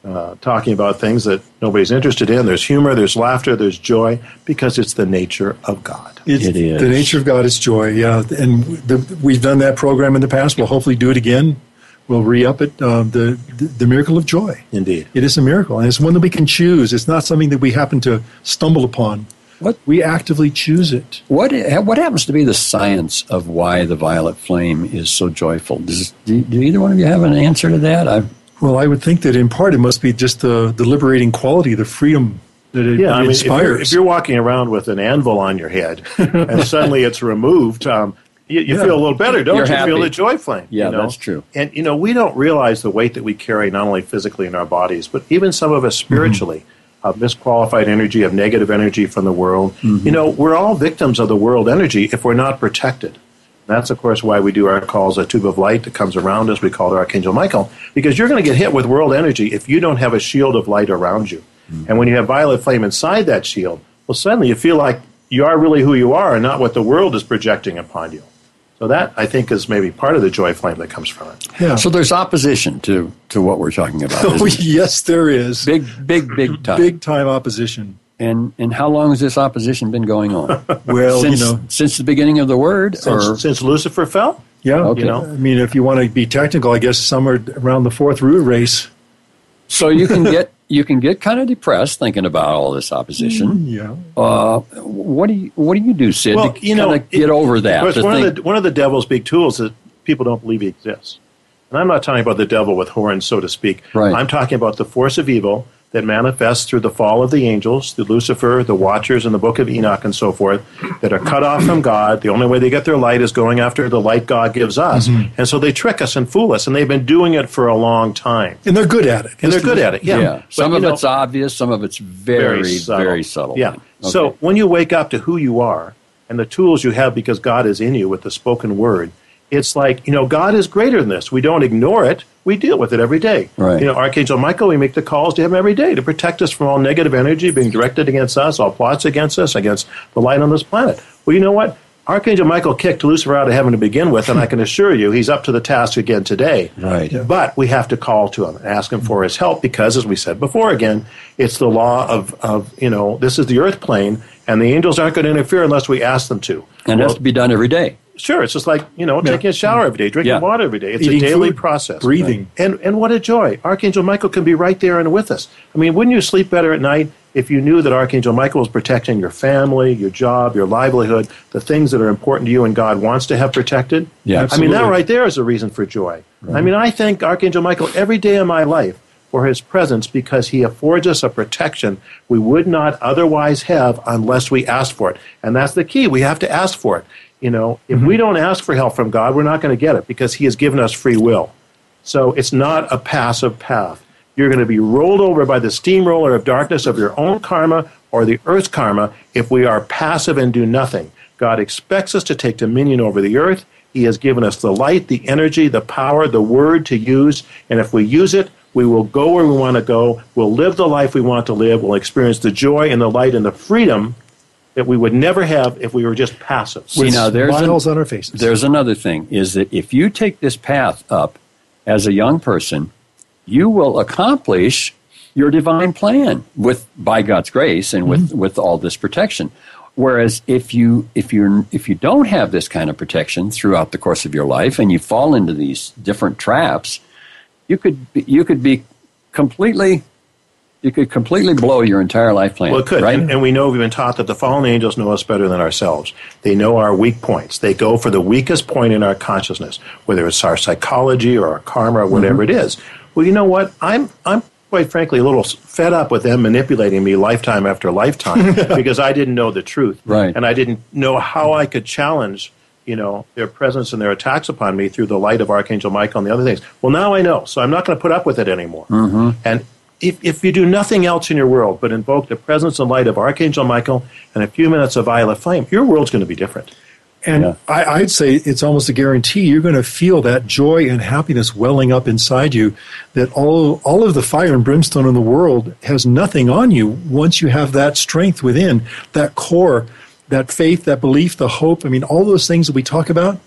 Speaker 5: uh, talking about things that nobody's interested in. There's humor, there's laughter, there's joy, because it's the nature of God.
Speaker 3: It's,
Speaker 4: it is.
Speaker 3: The nature of God is joy, yeah. And the, we've done that program in the past. We'll hopefully do it again. We'll re up it. Uh, the, the, the miracle of joy.
Speaker 5: Indeed.
Speaker 3: It is a miracle. And it's one that we can choose. It's not something that we happen to stumble upon. What? We actively choose it.
Speaker 4: What, what happens to be the science of why the violet flame is so joyful? Does, do, do either one of you have an answer to that? I've,
Speaker 3: well, I would think that in part it must be just the, the liberating quality, the freedom that it,
Speaker 5: yeah, I mean,
Speaker 3: inspires.
Speaker 5: If you're, if you're, walking around with an anvil on your head and suddenly it's removed, um, you, you yeah. feel a little better, don't
Speaker 4: you're
Speaker 5: you?
Speaker 4: Happy.
Speaker 5: Feel the joy flame.
Speaker 4: Yeah,
Speaker 5: you know?
Speaker 4: that's true.
Speaker 5: And you know, we don't realize the weight that we carry not only physically in our bodies, but even some of us spiritually. Mm-hmm. Of misqualified energy, of negative energy from the world. Mm-hmm. You know, we're all victims of the world energy if we're not protected. That's, of course, why we do our calls a tube of light that comes around us. We call it Archangel Michael, because you're going to get hit with world energy if you don't have a shield of light around you. Mm-hmm. And when you have violet flame inside that shield, well, suddenly you feel like you are really who you are and not what the world is projecting upon you. So that I think is maybe part of the joy flame that comes from it.
Speaker 4: Yeah. So there's opposition to to what we're talking about.
Speaker 3: Oh, yes, there is.
Speaker 4: Big, big, big time.
Speaker 3: Big time opposition.
Speaker 4: And and how long has this opposition been going on?
Speaker 3: well,
Speaker 4: since,
Speaker 3: you know,
Speaker 4: since the beginning of the word,
Speaker 5: since,
Speaker 4: or
Speaker 5: since Lucifer fell.
Speaker 3: Yeah,
Speaker 5: okay. you know,
Speaker 3: I mean, if you want to be technical, I guess somewhere around the fourth root race.
Speaker 4: So you can get you can get kind of depressed thinking about all this opposition.
Speaker 3: Mm, yeah.
Speaker 4: Uh, what do you what do you do, Sid,
Speaker 5: well,
Speaker 4: to you know, get
Speaker 5: it,
Speaker 4: over that?
Speaker 5: Course, one of the one of the devil's big tools that people don't believe exists. And I'm not talking about the devil with horns, so to speak.
Speaker 4: Right.
Speaker 5: I'm talking about the force of evil that manifests through the fall of the angels, the Lucifer, the Watchers, and the Book of Enoch, and so forth, that are cut off from God. The only way they get their light is going after the light God gives us. Mm-hmm. And so they trick us and fool us, and they've been doing it for a long time.
Speaker 3: And they're good at it.
Speaker 5: And they're good at it, yeah.
Speaker 4: yeah. Some of know, it's obvious, some of it's very, very subtle. Very subtle.
Speaker 5: Yeah. Okay. So when you wake up to who you are and the tools you have because God is in you with the spoken word, It's like, you know, God is greater than this. We don't ignore it. We deal with it every day.
Speaker 4: Right.
Speaker 5: You know, Archangel Michael, we make the calls to him every day to protect us from all negative energy being directed against us, all plots against us, against the light on this planet. Well, you know what? Archangel Michael kicked Lucifer out of heaven to begin with, and I can assure you he's up to the task again today.
Speaker 4: Right.
Speaker 5: But we have to call to him and ask him for his help because, as we said before, again, it's the law of, of you know, this is the earth plane, and the angels aren't going to interfere unless we ask them to.
Speaker 4: And it has to be done every day.
Speaker 5: Sure, it's just like you know taking a shower every day, drinking
Speaker 4: Yeah.
Speaker 5: water every day. It's
Speaker 3: Eating
Speaker 5: a daily
Speaker 3: food,
Speaker 5: process.
Speaker 3: breathing.
Speaker 5: and and what a joy! Archangel Michael can be right there and with us. I mean, wouldn't you sleep better at night if you knew that Archangel Michael was protecting your family, your job, your livelihood, the things that are important to you and God wants to have protected?
Speaker 4: Yeah,
Speaker 5: I mean that right there is a reason for joy. I mean, I thank Archangel Michael every day of my life for his presence because he affords us a protection we would not otherwise have unless we ask for it. And that's the key. We have to ask for it. You know, if mm-hmm. we don't ask for help from God, we're not going to get it because he has given us free will. So it's not a passive path. You're going to be rolled over by the steamroller of darkness of your own karma or the earth's karma if we are passive and do nothing. God expects us to take dominion over the earth. He has given us the light, the energy, the power, the word to use. And if we use it, we will go where we want to go. We'll live the life we want to live. We'll experience the joy and the light and the freedom that we would never have if we were just passive.
Speaker 4: See, now there's an-
Speaker 3: smiles on our faces.
Speaker 4: There's another thing is that if you take this path up as a young person, you will accomplish your divine plan with by God's grace and with, mm-hmm. with all this protection. Whereas if you if you if you don't have this kind of protection throughout the course of your life and you fall into these different traps, you could you could be completely you could completely blow your entire life plan.
Speaker 5: Well, it could.
Speaker 4: right?
Speaker 5: And, and we know we've been taught that the fallen angels know us better than ourselves. They know our weak points. They go for the weakest point in our consciousness, whether it's our psychology or our karma or whatever
Speaker 4: Mm-hmm.
Speaker 5: it is. Well, you know what? I'm, I'm quite frankly a little fed up with them manipulating me lifetime after lifetime because I didn't know the truth.
Speaker 4: Right.
Speaker 5: And I didn't know how I could challenge you know, their presence and their attacks upon me through the light of Archangel Michael and the other things. Well, now I know, so I'm not going to put up with it anymore.
Speaker 4: Mm-hmm.
Speaker 5: And if, if you do nothing else in your world but invoke the presence and light of Archangel Michael and a few minutes of violet flame, your world's going to be different.
Speaker 3: And
Speaker 4: Yeah.
Speaker 3: I, I'd say it's almost a guarantee you're going to feel that joy and happiness welling up inside you. That all all of the fire and brimstone in the world has nothing on you once you have that strength within, that core, that faith, that belief, the hope. I mean, all those things that we talk about.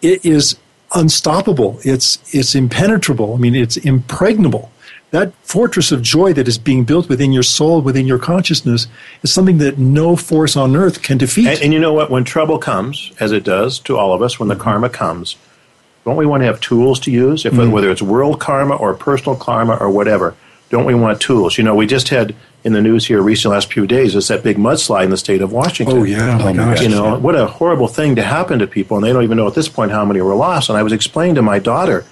Speaker 3: It is unstoppable. It's it's impenetrable. I mean, it's impregnable. That fortress of joy that is being built within your soul, within your consciousness, is something that no force on earth can defeat.
Speaker 5: And, and you know what? When trouble comes, as it does to all of us, when the mm-hmm. karma comes, don't we want to have tools to use? If mm-hmm. whether it's world karma or personal karma or whatever, don't we want tools? You know, we just had in the news here recently, last few days, is that big mudslide in the state of Washington.
Speaker 3: Oh, yeah. Oh, my gosh.
Speaker 5: You know, what a horrible thing to happen to people, and they don't even know at this point how many were lost. And I was explaining to my daughter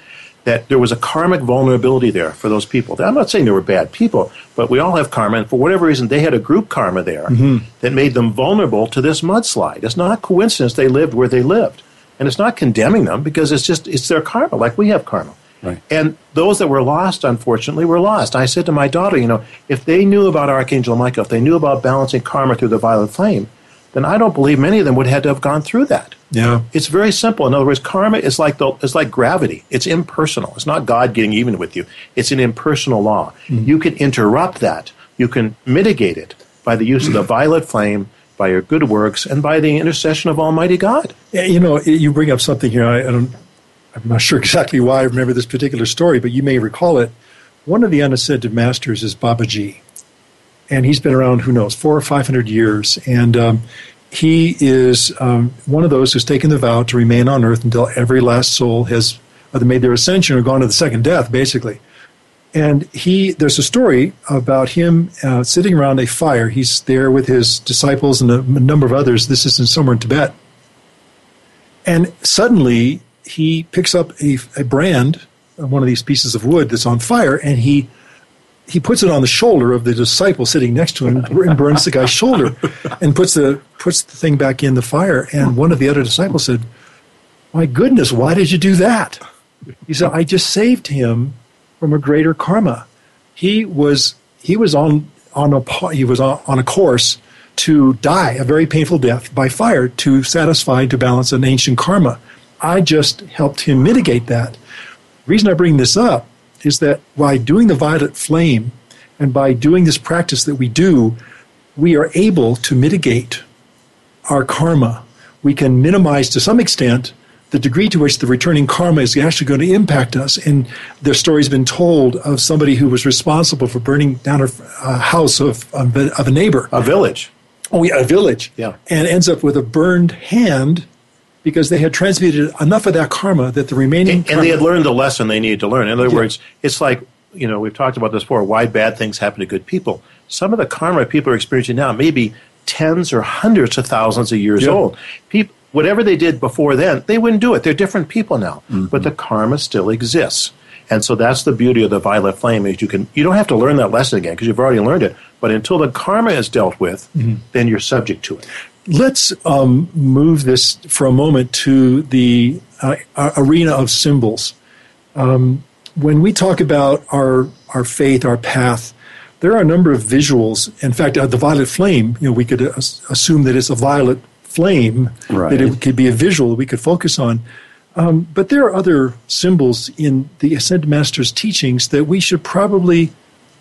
Speaker 5: that there was a karmic vulnerability there for those people. I'm not saying they were bad people, but we all have karma, and for whatever reason, they had a group karma there mm-hmm. that made them vulnerable to this mudslide. It's not a coincidence they lived where they lived, and it's not condemning them because it's just it's their karma, like we have karma.
Speaker 4: Right.
Speaker 5: And those that were lost, unfortunately, were lost. I said to my daughter, you know, if they knew about Archangel Michael, if they knew about balancing karma through the violet flame, then I don't believe many of them would have had to have gone through that.
Speaker 3: Yeah.
Speaker 5: It's very simple. In other words, karma is like the, is like gravity. It's impersonal. It's not God getting even with you. It's an impersonal law. You can interrupt that. You can mitigate it by the use of the violet flame, by your good works, and by the intercession of Almighty God.
Speaker 3: Yeah, you know, you bring up something here. I, I don't, I'm not sure exactly why I remember this particular story, but you may recall it. One of the unascended masters is Babaji, and he's been around who knows four or five hundred years, and um, he is um, one of those who's taken the vow to remain on earth until every last soul has either made their ascension or gone to the second death, basically. And he, there's a story about him uh, sitting around a fire. He's there with his disciples and a number of others. This is in somewhere in Tibet. And suddenly he picks up a, a brand, uh, one of these pieces of wood that's on fire, and he he puts it on the shoulder of the disciple sitting next to him and burns the guy's shoulder and puts the puts the thing back in the fire. And one of the other disciples said, My goodness, why did you do that? He said, I just saved him from a greater karma. He was he was on on a he was on, on a course to die a very painful death by fire to satisfy to balance an ancient karma. I just helped him mitigate that. The reason I bring this up is that by doing the violet flame and by doing this practice that we do, we are able to mitigate our karma. We can minimize to some extent the degree to which the returning karma is actually going to impact us. And their story's been told of somebody who was responsible for burning down a, a uh, house of, of a neighbor.
Speaker 5: A village.
Speaker 3: Oh, yeah, a village.
Speaker 5: Yeah.
Speaker 3: And ends up with a burned hand because they had transmuted enough of that karma that the remaining
Speaker 5: and, and they had learned the lesson they needed to learn. In other yeah. words, it's like you know we've talked about this before. Why bad things happen to good people? Some of the karma people are experiencing now may be tens or hundreds of thousands of years yeah. old. People, whatever they did before then, they wouldn't do it. They're different people now, mm-hmm. but the karma still exists. And so that's the beauty of the violet flame is you can you don't have to learn that lesson again because you've already learned it. But until the karma is dealt with, mm-hmm. then you're subject to it.
Speaker 3: Let's um, move this for a moment to the uh, arena of symbols. Um, when we talk about our our faith, our path, there are a number of visuals. In fact, uh, the violet flame, you know, we could uh, assume that it's a violet flame, right. that it could be a visual that we could focus on. Um, but there are other symbols in the Ascended Master's teachings that we should probably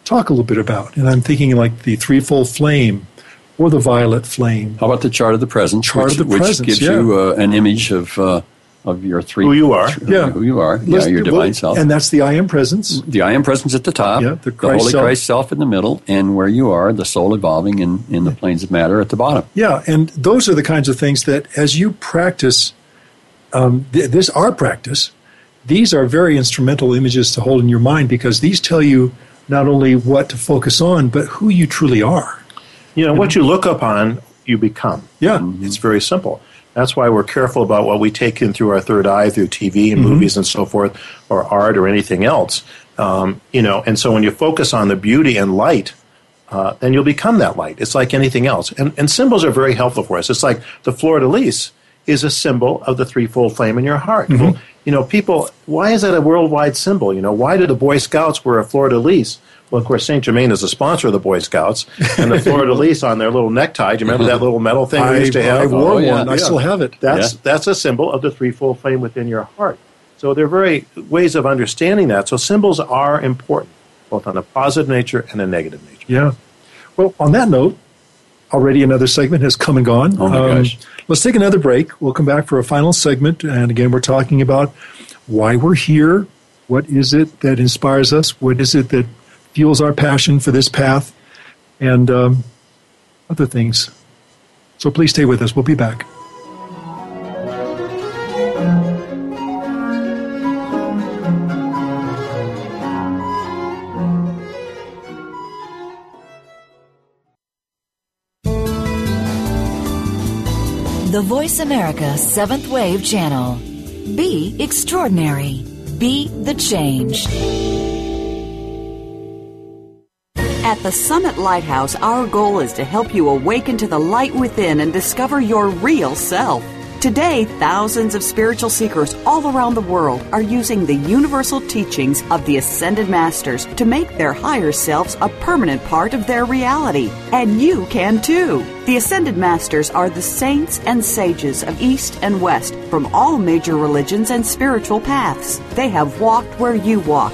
Speaker 3: talk a little bit about. And I'm thinking like the threefold flame, or the violet flame.
Speaker 4: How about the chart of the presence?
Speaker 3: Chart
Speaker 4: which,
Speaker 3: of the presence,
Speaker 4: gives
Speaker 3: yeah.
Speaker 4: you uh, an image of uh, of your three
Speaker 5: who you are,
Speaker 3: yeah,
Speaker 4: who you are, yeah, your divine
Speaker 3: well,
Speaker 4: self,
Speaker 3: and that's the I am presence.
Speaker 4: The I am presence at the top,
Speaker 3: yeah, the,
Speaker 4: the Holy self. Christ self in the middle, and where you are, the soul evolving in in the planes of matter at the bottom.
Speaker 3: Yeah, and those are the kinds of things that as you practice, um, th- this our practice. These are very instrumental images to hold in your mind because these tell you not only what to focus on, but who you truly are.
Speaker 5: You know, what you look upon, you become.
Speaker 3: Yeah.
Speaker 5: Mm-hmm. It's very simple. That's why we're careful about what we take in through our third eye, through TV and mm-hmm. movies and so forth, or art or anything else. Um, you know, and so when you focus on the beauty and light, uh, then you'll become that light. It's like anything else. And, and symbols are very helpful for us. It's like the fleur de lis is a symbol of the threefold flame in your heart. Mm-hmm. Well, you know, people, why is that a worldwide symbol? You know, why do the Boy Scouts wear a fleur de lis? Well, of course, Saint Germain is a sponsor of the Boy Scouts, and the fleur de lis on their little necktie. Do you remember that little metal thing we used to have?
Speaker 3: I wore oh, yeah. one. I still have it.
Speaker 5: That's yeah. that's a symbol of the threefold flame within your heart. So there are very ways of understanding that. So symbols are important, both on a positive nature and a negative nature.
Speaker 3: Yeah. Well, on that note, already another segment has come and gone.
Speaker 4: Oh my um, gosh.
Speaker 3: Let's take another break. We'll come back for a final segment, and again, we're talking about why we're here. What is it that inspires us? What is it that fuels our passion for this path and um, other things. So please stay with us. We'll be back.
Speaker 1: The Voice America Seventh Wave Channel. Be extraordinary. Be the change.
Speaker 2: At the Summit Lighthouse, our goal is to help you awaken to the light within and discover your real self. Today, thousands of spiritual seekers all around the world are using the universal teachings of the Ascended Masters to make their higher selves a permanent part of their reality. And you can too. The Ascended Masters are the saints and sages of East and West from all major religions and spiritual paths. They have walked where you walk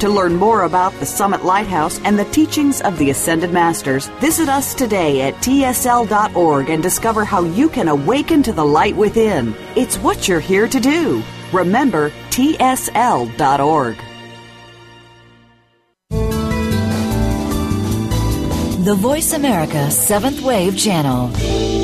Speaker 2: To learn more about the Summit Lighthouse and the teachings of the Ascended Masters, visit us today at tsl.org and discover how you can awaken to the light within. It's what you're here to do. Remember, tsl.org.
Speaker 1: The Voice America Seventh Wave Channel.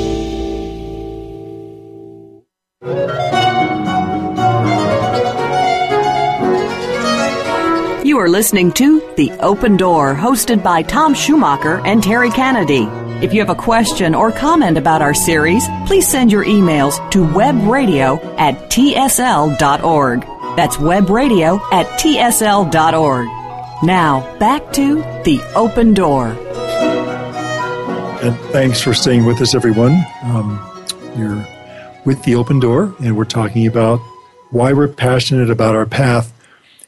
Speaker 2: You are listening to The Open Door, hosted by Tom Schumacher and Terry Kennedy. If you have a question or comment about our series, please send your emails to webradio at tsl.org. That's webradio at tsl.org. Now, back to The Open Door.
Speaker 3: And thanks for staying with us, everyone. Um, you're with The Open Door, and we're talking about why we're passionate about our path.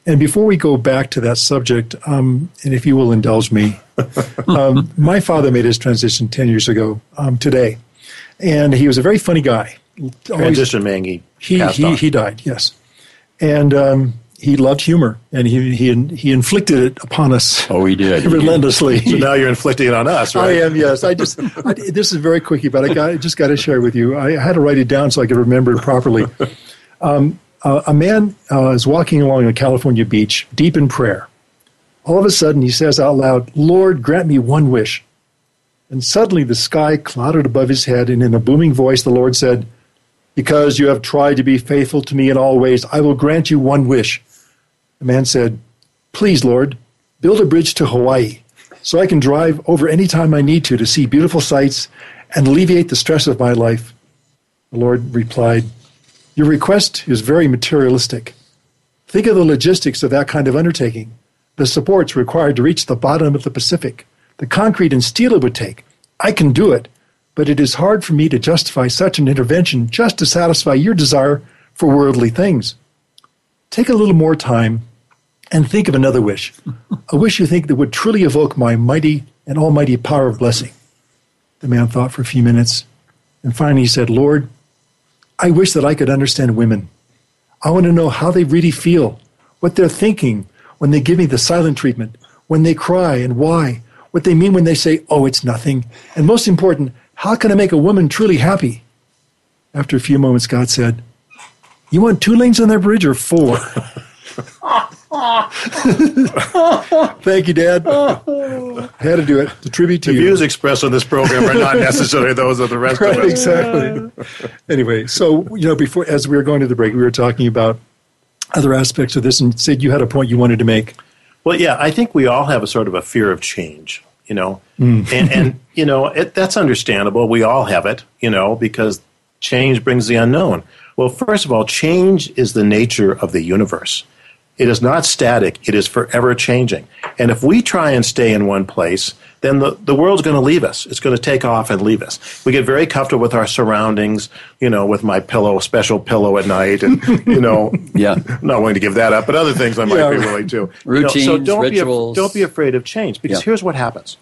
Speaker 3: And before we go back to that subject, um, and if you will indulge me, um, my father made his transition 10 years ago um, today. And he was a very funny guy.
Speaker 5: Transition man, he,
Speaker 3: he, he, he died, yes. And um, he loved humor, and he, he, he inflicted it upon us
Speaker 4: Oh, he did. He did.
Speaker 3: relentlessly.
Speaker 5: so now you're inflicting it on us, right?
Speaker 3: I am, yes. I just I, this is very quickie, but I got I just got to share with you. I had to write it down so I could remember it properly. Um, uh, a man uh, is walking along a California beach, deep in prayer. All of a sudden, he says out loud, "Lord, grant me one wish." And suddenly, the sky clouded above his head, and in a booming voice, the Lord said, "Because you have tried to be faithful to me in all ways, I will grant you one wish." The man said, Please, Lord, build a bridge to Hawaii so I can drive over any time I need to to see beautiful sights and alleviate the stress of my life. The Lord replied, Your request is very materialistic. Think of the logistics of that kind of undertaking, the supports required to reach the bottom of the Pacific, the concrete and steel it would take. I can do it, but it is hard for me to justify such an intervention just to satisfy your desire for worldly things. Take a little more time and think of another wish, a wish you think that would truly evoke my mighty and almighty power of blessing. The man thought for a few minutes, and finally he said, Lord, I wish that I could understand women. I want to know how they really feel, what they're thinking when they give me the silent treatment, when they cry and why, what they mean when they say, oh, it's nothing, and most important, how can I make a woman truly happy? After a few moments, God said, You want two lanes on that bridge or four? Thank you, Dad. I had to do it. A tribute to
Speaker 5: The
Speaker 3: you.
Speaker 5: views expressed on this program are not necessarily those of the rest
Speaker 3: Right,
Speaker 5: of us.
Speaker 3: exactly. anyway, so you know, before as we were going to the break, we were talking about other aspects of this, and said you had a point you wanted to make.
Speaker 5: Well, yeah, I think we all have a sort of a fear of change, you know,
Speaker 3: Mm.
Speaker 5: and, and you know it, that's understandable. We all have it, you know, because change brings the unknown. Well, first of all, change is the nature of the universe. It is not static; it is forever changing. And if we try and stay in one place, then the, the world's going to leave us. It's going to take off and leave us. We get very comfortable with our surroundings, you know, with my pillow, special pillow at night, and you know,
Speaker 4: Yeah.
Speaker 5: not willing to give that up, but other things I might
Speaker 3: Yeah.
Speaker 5: be willing to. You know, so
Speaker 4: Routines,
Speaker 5: don't
Speaker 4: rituals.
Speaker 5: Be, don't be afraid of change because
Speaker 4: Yeah.
Speaker 5: here's what happens.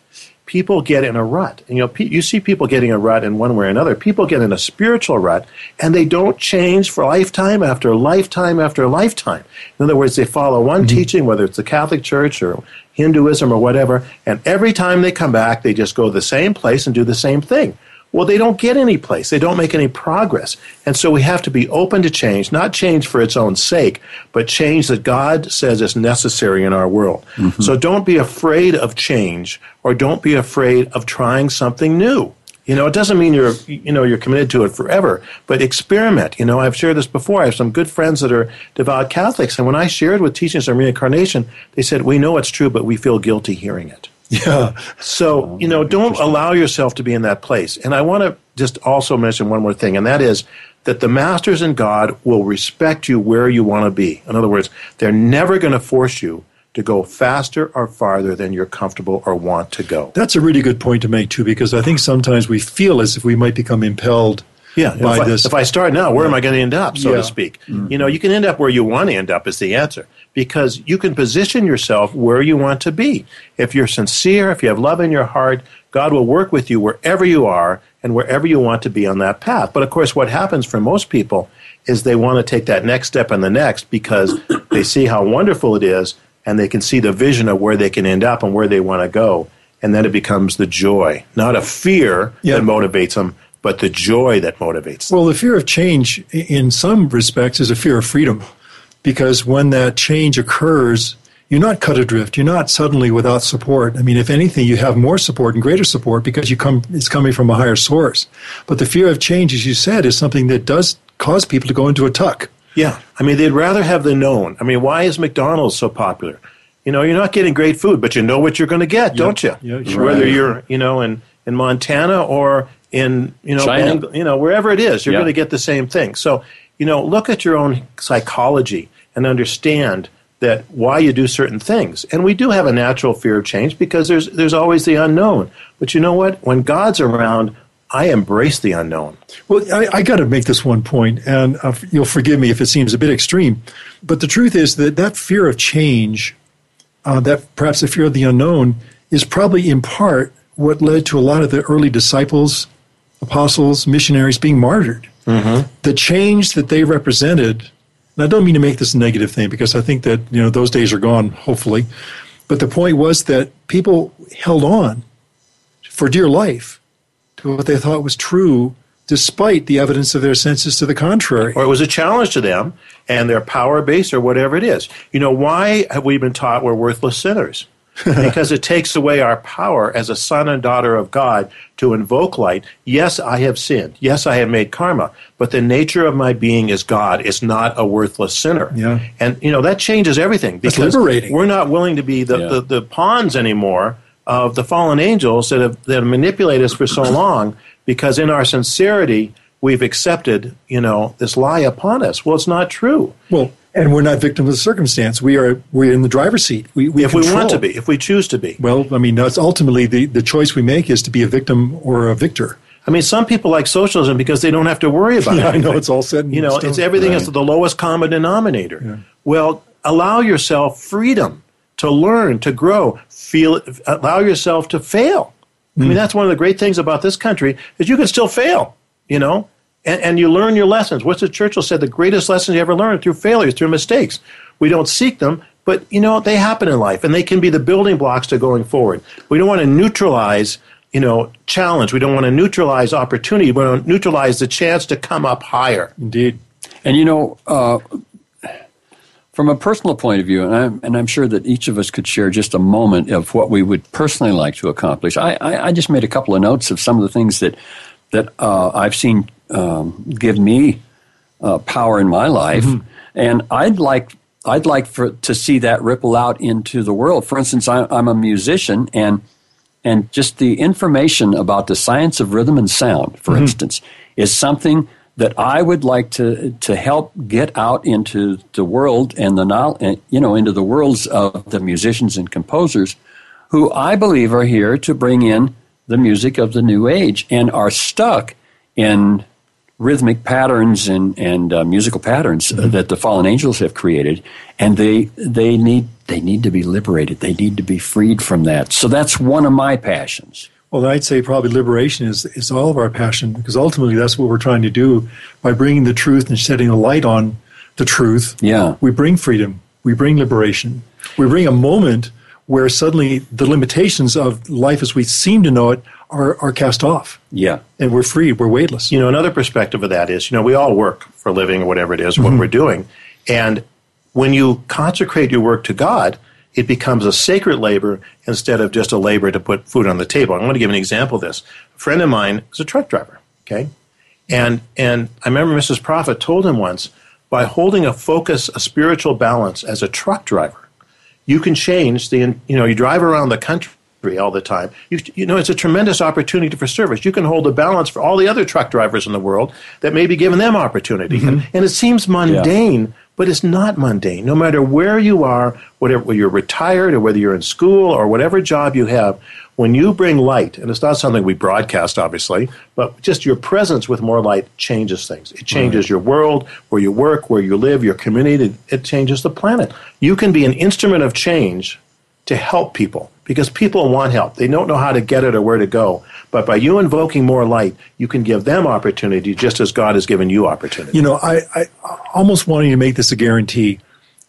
Speaker 5: People get in a rut. And, you know, you see people getting a rut in one way or another. People get in a spiritual rut and they don't change for lifetime after lifetime after lifetime. In other words, they follow one mm-hmm. teaching, whether it's the Catholic Church or Hinduism or whatever, and every time they come back, they just go to the same place and do the same thing. Well, they don't get any place. They don't make any progress. And so we have to be open to change, not change for its own sake, but change that God says is necessary in our world. Mm-hmm. So don't be afraid of change or don't be afraid of trying something new. You know, it doesn't mean you're, you know, you're committed to it forever, but experiment. You know, I've shared this before. I have some good friends that are devout Catholics, and when I shared with teachings on reincarnation, they said, we know it's true, but we feel guilty hearing it.
Speaker 3: Yeah,
Speaker 5: So, oh, you know, don't allow yourself to be in that place. And I want to just also mention one more thing, and that is that the masters in God will respect you where you want to be. In other words, they're never going to force you to go faster or farther than you're comfortable or want to go.
Speaker 3: that's a really good point to make too, because I think sometimes we feel as if we might become impelled.
Speaker 5: Yeah, if, I,
Speaker 3: this.
Speaker 5: if I start now, where am I going to end up, so
Speaker 3: Yeah.
Speaker 5: to speak? Mm-hmm. You know, you can end up where you want to end up is the answer because you can position yourself where you want to be. If you're sincere, if you have love in your heart, God will work with you wherever you are and wherever you want to be on that path. But of course, what happens for most people is they want to take that next step and the next because they see how wonderful it is and they can see the vision of where they can end up and where they want to go. And then it becomes the joy, not a fear
Speaker 3: Yeah.
Speaker 5: that motivates them, but the joy that motivates them.
Speaker 3: Well, the fear of change, in some respects, is a fear of freedom, because when that change occurs, you're not cut adrift. You're not suddenly without support. I mean, if anything, you have more support and greater support because you come. It's coming from a higher source. But the fear of change, as you said, is something that does cause people to go into a tuck.
Speaker 5: Yeah. I mean, they'd rather have the known. I mean, why is McDonald's so popular? You know, you're not getting great food, but you know what you're going to get, don't you?
Speaker 3: Yeah, sure.
Speaker 5: Whether you're, you know, in, in Montana or in, you know,
Speaker 4: China.
Speaker 5: Bang- you know, wherever it is, you're
Speaker 4: Yeah.
Speaker 5: going to get the same thing. So, you know, look at your own psychology and understand that why you do certain things. And we do have a natural fear of change because there's there's always the unknown. But you know what? When God's around, I embrace the unknown.
Speaker 3: Well, I, I got to make this one point, and uh, you'll forgive me if it seems a bit extreme, but the truth is that that fear of change, uh, that perhaps the fear of the unknown, is probably in part what led to a lot of the early disciples, apostles, missionaries being martyred. Mm-hmm. The change that they represented and I don't mean to make this a negative thing because I think that you know those days are gone, hopefully. But the point was that people held on for dear life to what they thought was true, despite the evidence of their senses to the contrary.
Speaker 5: Or it was a challenge to them and their power base or whatever it is. You know, why have we been taught we're worthless sinners? because it takes away our power as a son and daughter of God to invoke light. Yes, I have sinned. Yes, I have made karma, but the nature of my being is God. It's not a worthless sinner.
Speaker 3: Yeah.
Speaker 5: And you know that changes everything
Speaker 3: because liberating.
Speaker 5: we're not willing to be the, yeah. the, the pawns anymore of the fallen angels that have that have manipulated us for so long because in our sincerity we've accepted, you know, this lie upon us. Well, it's not true.
Speaker 3: Well, and we're not victims of circumstance. We are we're in the driver's seat. We, we
Speaker 5: if control. we want to be, if we choose to be.
Speaker 3: Well, I mean, that's ultimately the, the choice we make is to be a victim or a victor.
Speaker 5: I mean, some people like socialism because they don't have to worry about
Speaker 3: yeah,
Speaker 5: it.
Speaker 3: I know it's all said.
Speaker 5: You know, it's everything right. is the lowest common denominator. Yeah. Well, allow yourself freedom to learn, to grow, feel, allow yourself to fail. Mm. I mean, hmm. that's one of the great things about this country is you can still fail. You know, and, and you learn your lessons. Winston Churchill said the greatest lessons you ever learn through failures, through mistakes. We don't seek them, but you know they happen in life, and they can be the building blocks to going forward. We don't want to neutralize, you know, challenge. We don't want to neutralize opportunity. We want to neutralize the chance to come up higher.
Speaker 3: Indeed.
Speaker 4: And you know, uh, from a personal point of view, and I'm, and I'm sure that each of us could share just a moment of what we would personally like to accomplish. I, I, I just made a couple of notes of some of the things that that uh, I've seen um, give me uh, power in my life, mm-hmm. and I'd like I'd like for to see that ripple out into the world. For instance, I, I'm a musician, and and just the information about the science of rhythm and sound, for mm-hmm. instance, is something that I would like to to help get out into the world and the you know into the worlds of the musicians and composers who I believe are here to bring in the music of the new age and are stuck in rhythmic patterns and, and uh, musical patterns mm-hmm. that the fallen angels have created, and they they need they need to be liberated. They need to be freed from that. So that's one of my passions.
Speaker 3: Well, I'd say probably liberation is is all of our passion because ultimately that's what we're trying to do by bringing the truth and shedding a light on the truth.
Speaker 4: Yeah,
Speaker 3: we bring freedom. We bring liberation. We bring a moment where suddenly the limitations of life as we seem to know it are, are cast off.
Speaker 4: Yeah.
Speaker 3: And we're free, we're weightless.
Speaker 5: You know, another perspective of that is, you know, we all work for a living or whatever it is, mm-hmm. what we're doing. And when you consecrate your work to God, it becomes a sacred labor instead of just a labor to put food on the table. I want to give an example of this. A friend of mine is a truck driver, okay? And and I remember Mrs. Prophet told him once, by holding a focus, a spiritual balance as a truck driver, you can change the you know you drive around the country all the time. You, you know, it's a tremendous opportunity for service. You can hold a balance for all the other truck drivers in the world that may be giving them opportunity. Mm-hmm. And, and, it seems mundane, yeah. but it's not mundane. No matter where you are, whatever whether you're retired or whether you're in school or whatever job you have, when you bring light, and it's not something we broadcast, obviously, but just your presence with more light changes things. It changes right. your world, where you work, where you live, your community. It changes the planet. You can be an instrument of change to help people because people want help. They don't know how to get it or where to go. But by you invoking more light, you can give them opportunity just as God has given you opportunity.
Speaker 3: You know, I, I almost wanted to make this a guarantee.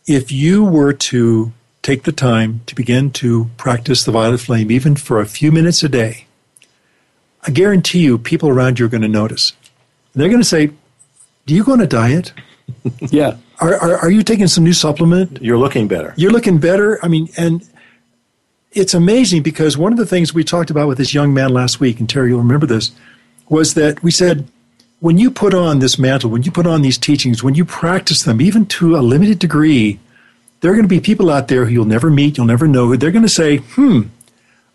Speaker 3: If you were to take the time to begin to practice the violet flame, even for a few minutes a day, I guarantee you people around you are going to notice. They're going to say, Do you go on a diet?
Speaker 4: yeah.
Speaker 3: Are, are, are, you taking some new supplement?
Speaker 5: You're looking better.
Speaker 3: You're looking better. I mean, and it's amazing because one of the things we talked about with this young man last week, and Terry, you'll remember this, was that we said, when you put on this mantle, when you put on these teachings, when you practice them, even to a limited degree, there are going to be people out there who you'll never meet, you'll never know. They're going to say, hmm,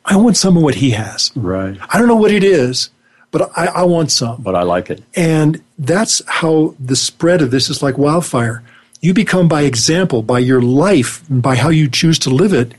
Speaker 3: I want some of what he has.
Speaker 4: Right.
Speaker 3: I don't know what it is, but I, I want some.
Speaker 4: But I like it.
Speaker 3: And that's how the spread of this is like wildfire. you become by example, by your life, by how you choose to live it,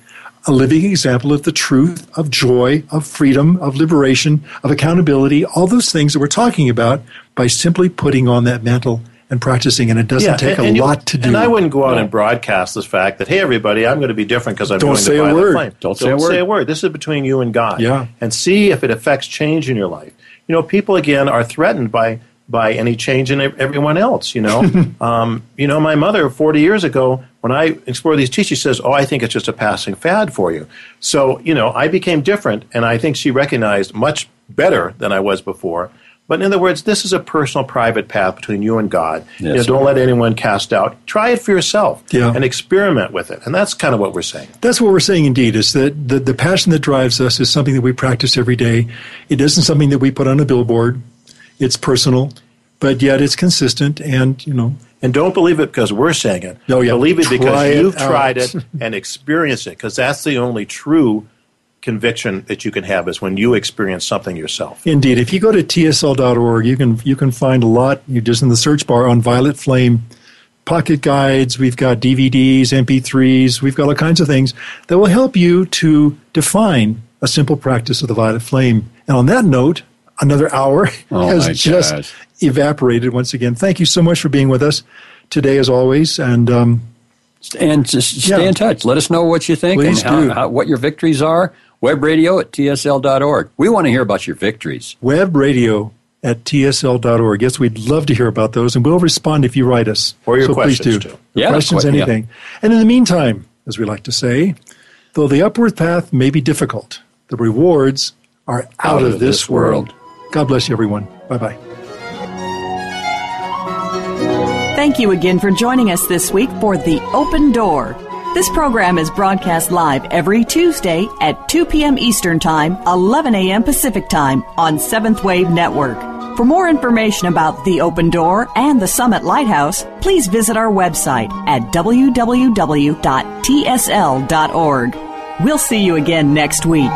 Speaker 3: a living example of the truth, of joy, of freedom, of liberation, of accountability, all those things that we're talking about by simply putting on that mantle and practicing. And it doesn't
Speaker 5: Yeah,
Speaker 3: take
Speaker 5: and-
Speaker 3: a
Speaker 5: and you-
Speaker 3: lot to do.
Speaker 5: And I wouldn't go out
Speaker 4: No.
Speaker 5: and broadcast this fact that, hey, everybody, I'm going to be different because I'm
Speaker 3: Don't
Speaker 5: doing
Speaker 3: say
Speaker 5: the
Speaker 3: a
Speaker 5: Violet
Speaker 3: word.
Speaker 5: Flame.
Speaker 4: Don't say a word.
Speaker 5: say a word. This is between you and God.
Speaker 3: Yeah.
Speaker 5: And see if it affects change in your life. You know, people, again, are threatened by by any change in everyone else, you know. um, you know, my mother, 40 years ago, when I explored these teachings, she says, oh, I think it's just a passing fad for you. So, you know, I became different, and I think she recognized much better than I was before. But in other words, this is a personal, private path between you and God. you know, don't let anyone cast out. Try it for yourself
Speaker 3: Yeah.
Speaker 5: and experiment with it. And that's kind of what we're saying.
Speaker 3: That's what we're saying indeed, is that the, the passion that drives us is something that we practice every day. It isn't something that we put on a billboard. It's personal, but yet it's consistent and, you know,
Speaker 5: And don't believe it because we're saying it.
Speaker 3: No, yeah.
Speaker 5: Believe it because
Speaker 3: it
Speaker 5: you've
Speaker 3: out.
Speaker 5: tried it and experienced it because that's the only true conviction that you can have is when you experience something yourself.
Speaker 3: Indeed, if you go to tsl.org, you can you can find a lot. You just in the search bar on Violet Flame pocket guides. We've got DVDs, MP3s. We've got all kinds of things that will help you to define a simple practice of the Violet Flame. And on that note, another hour
Speaker 4: Oh,
Speaker 3: has just
Speaker 4: gosh.
Speaker 3: evaporated once again. Thank you so much for being with us today, as always. And um,
Speaker 4: And just stay
Speaker 3: Yeah.
Speaker 4: in touch. Let us know what you think
Speaker 3: Please
Speaker 4: and how, how, what your victories are. Web radio at tsl.org. We want to hear about your victories.
Speaker 3: web radio at tsl.org. Yes, we'd love to hear about those, and we'll respond if you write us.
Speaker 5: Or your
Speaker 3: so please
Speaker 5: questions,
Speaker 3: do.
Speaker 5: too.
Speaker 3: Your
Speaker 4: Yeah,
Speaker 3: questions,
Speaker 4: que- yeah.
Speaker 3: anything. And in the meantime, as we like to say, though the upward path may be difficult, the rewards are out, of, this, world. God bless you, everyone. Bye bye.
Speaker 2: Thank you again for joining us this week for The Open Door. This program is broadcast live every Tuesday at 2 p.m. Eastern Time, 11 a.m. Pacific Time on Seventh Wave Network. For more information about The Open Door and the Summit Lighthouse, please visit our website at www.tsl.org. We'll see you again next week.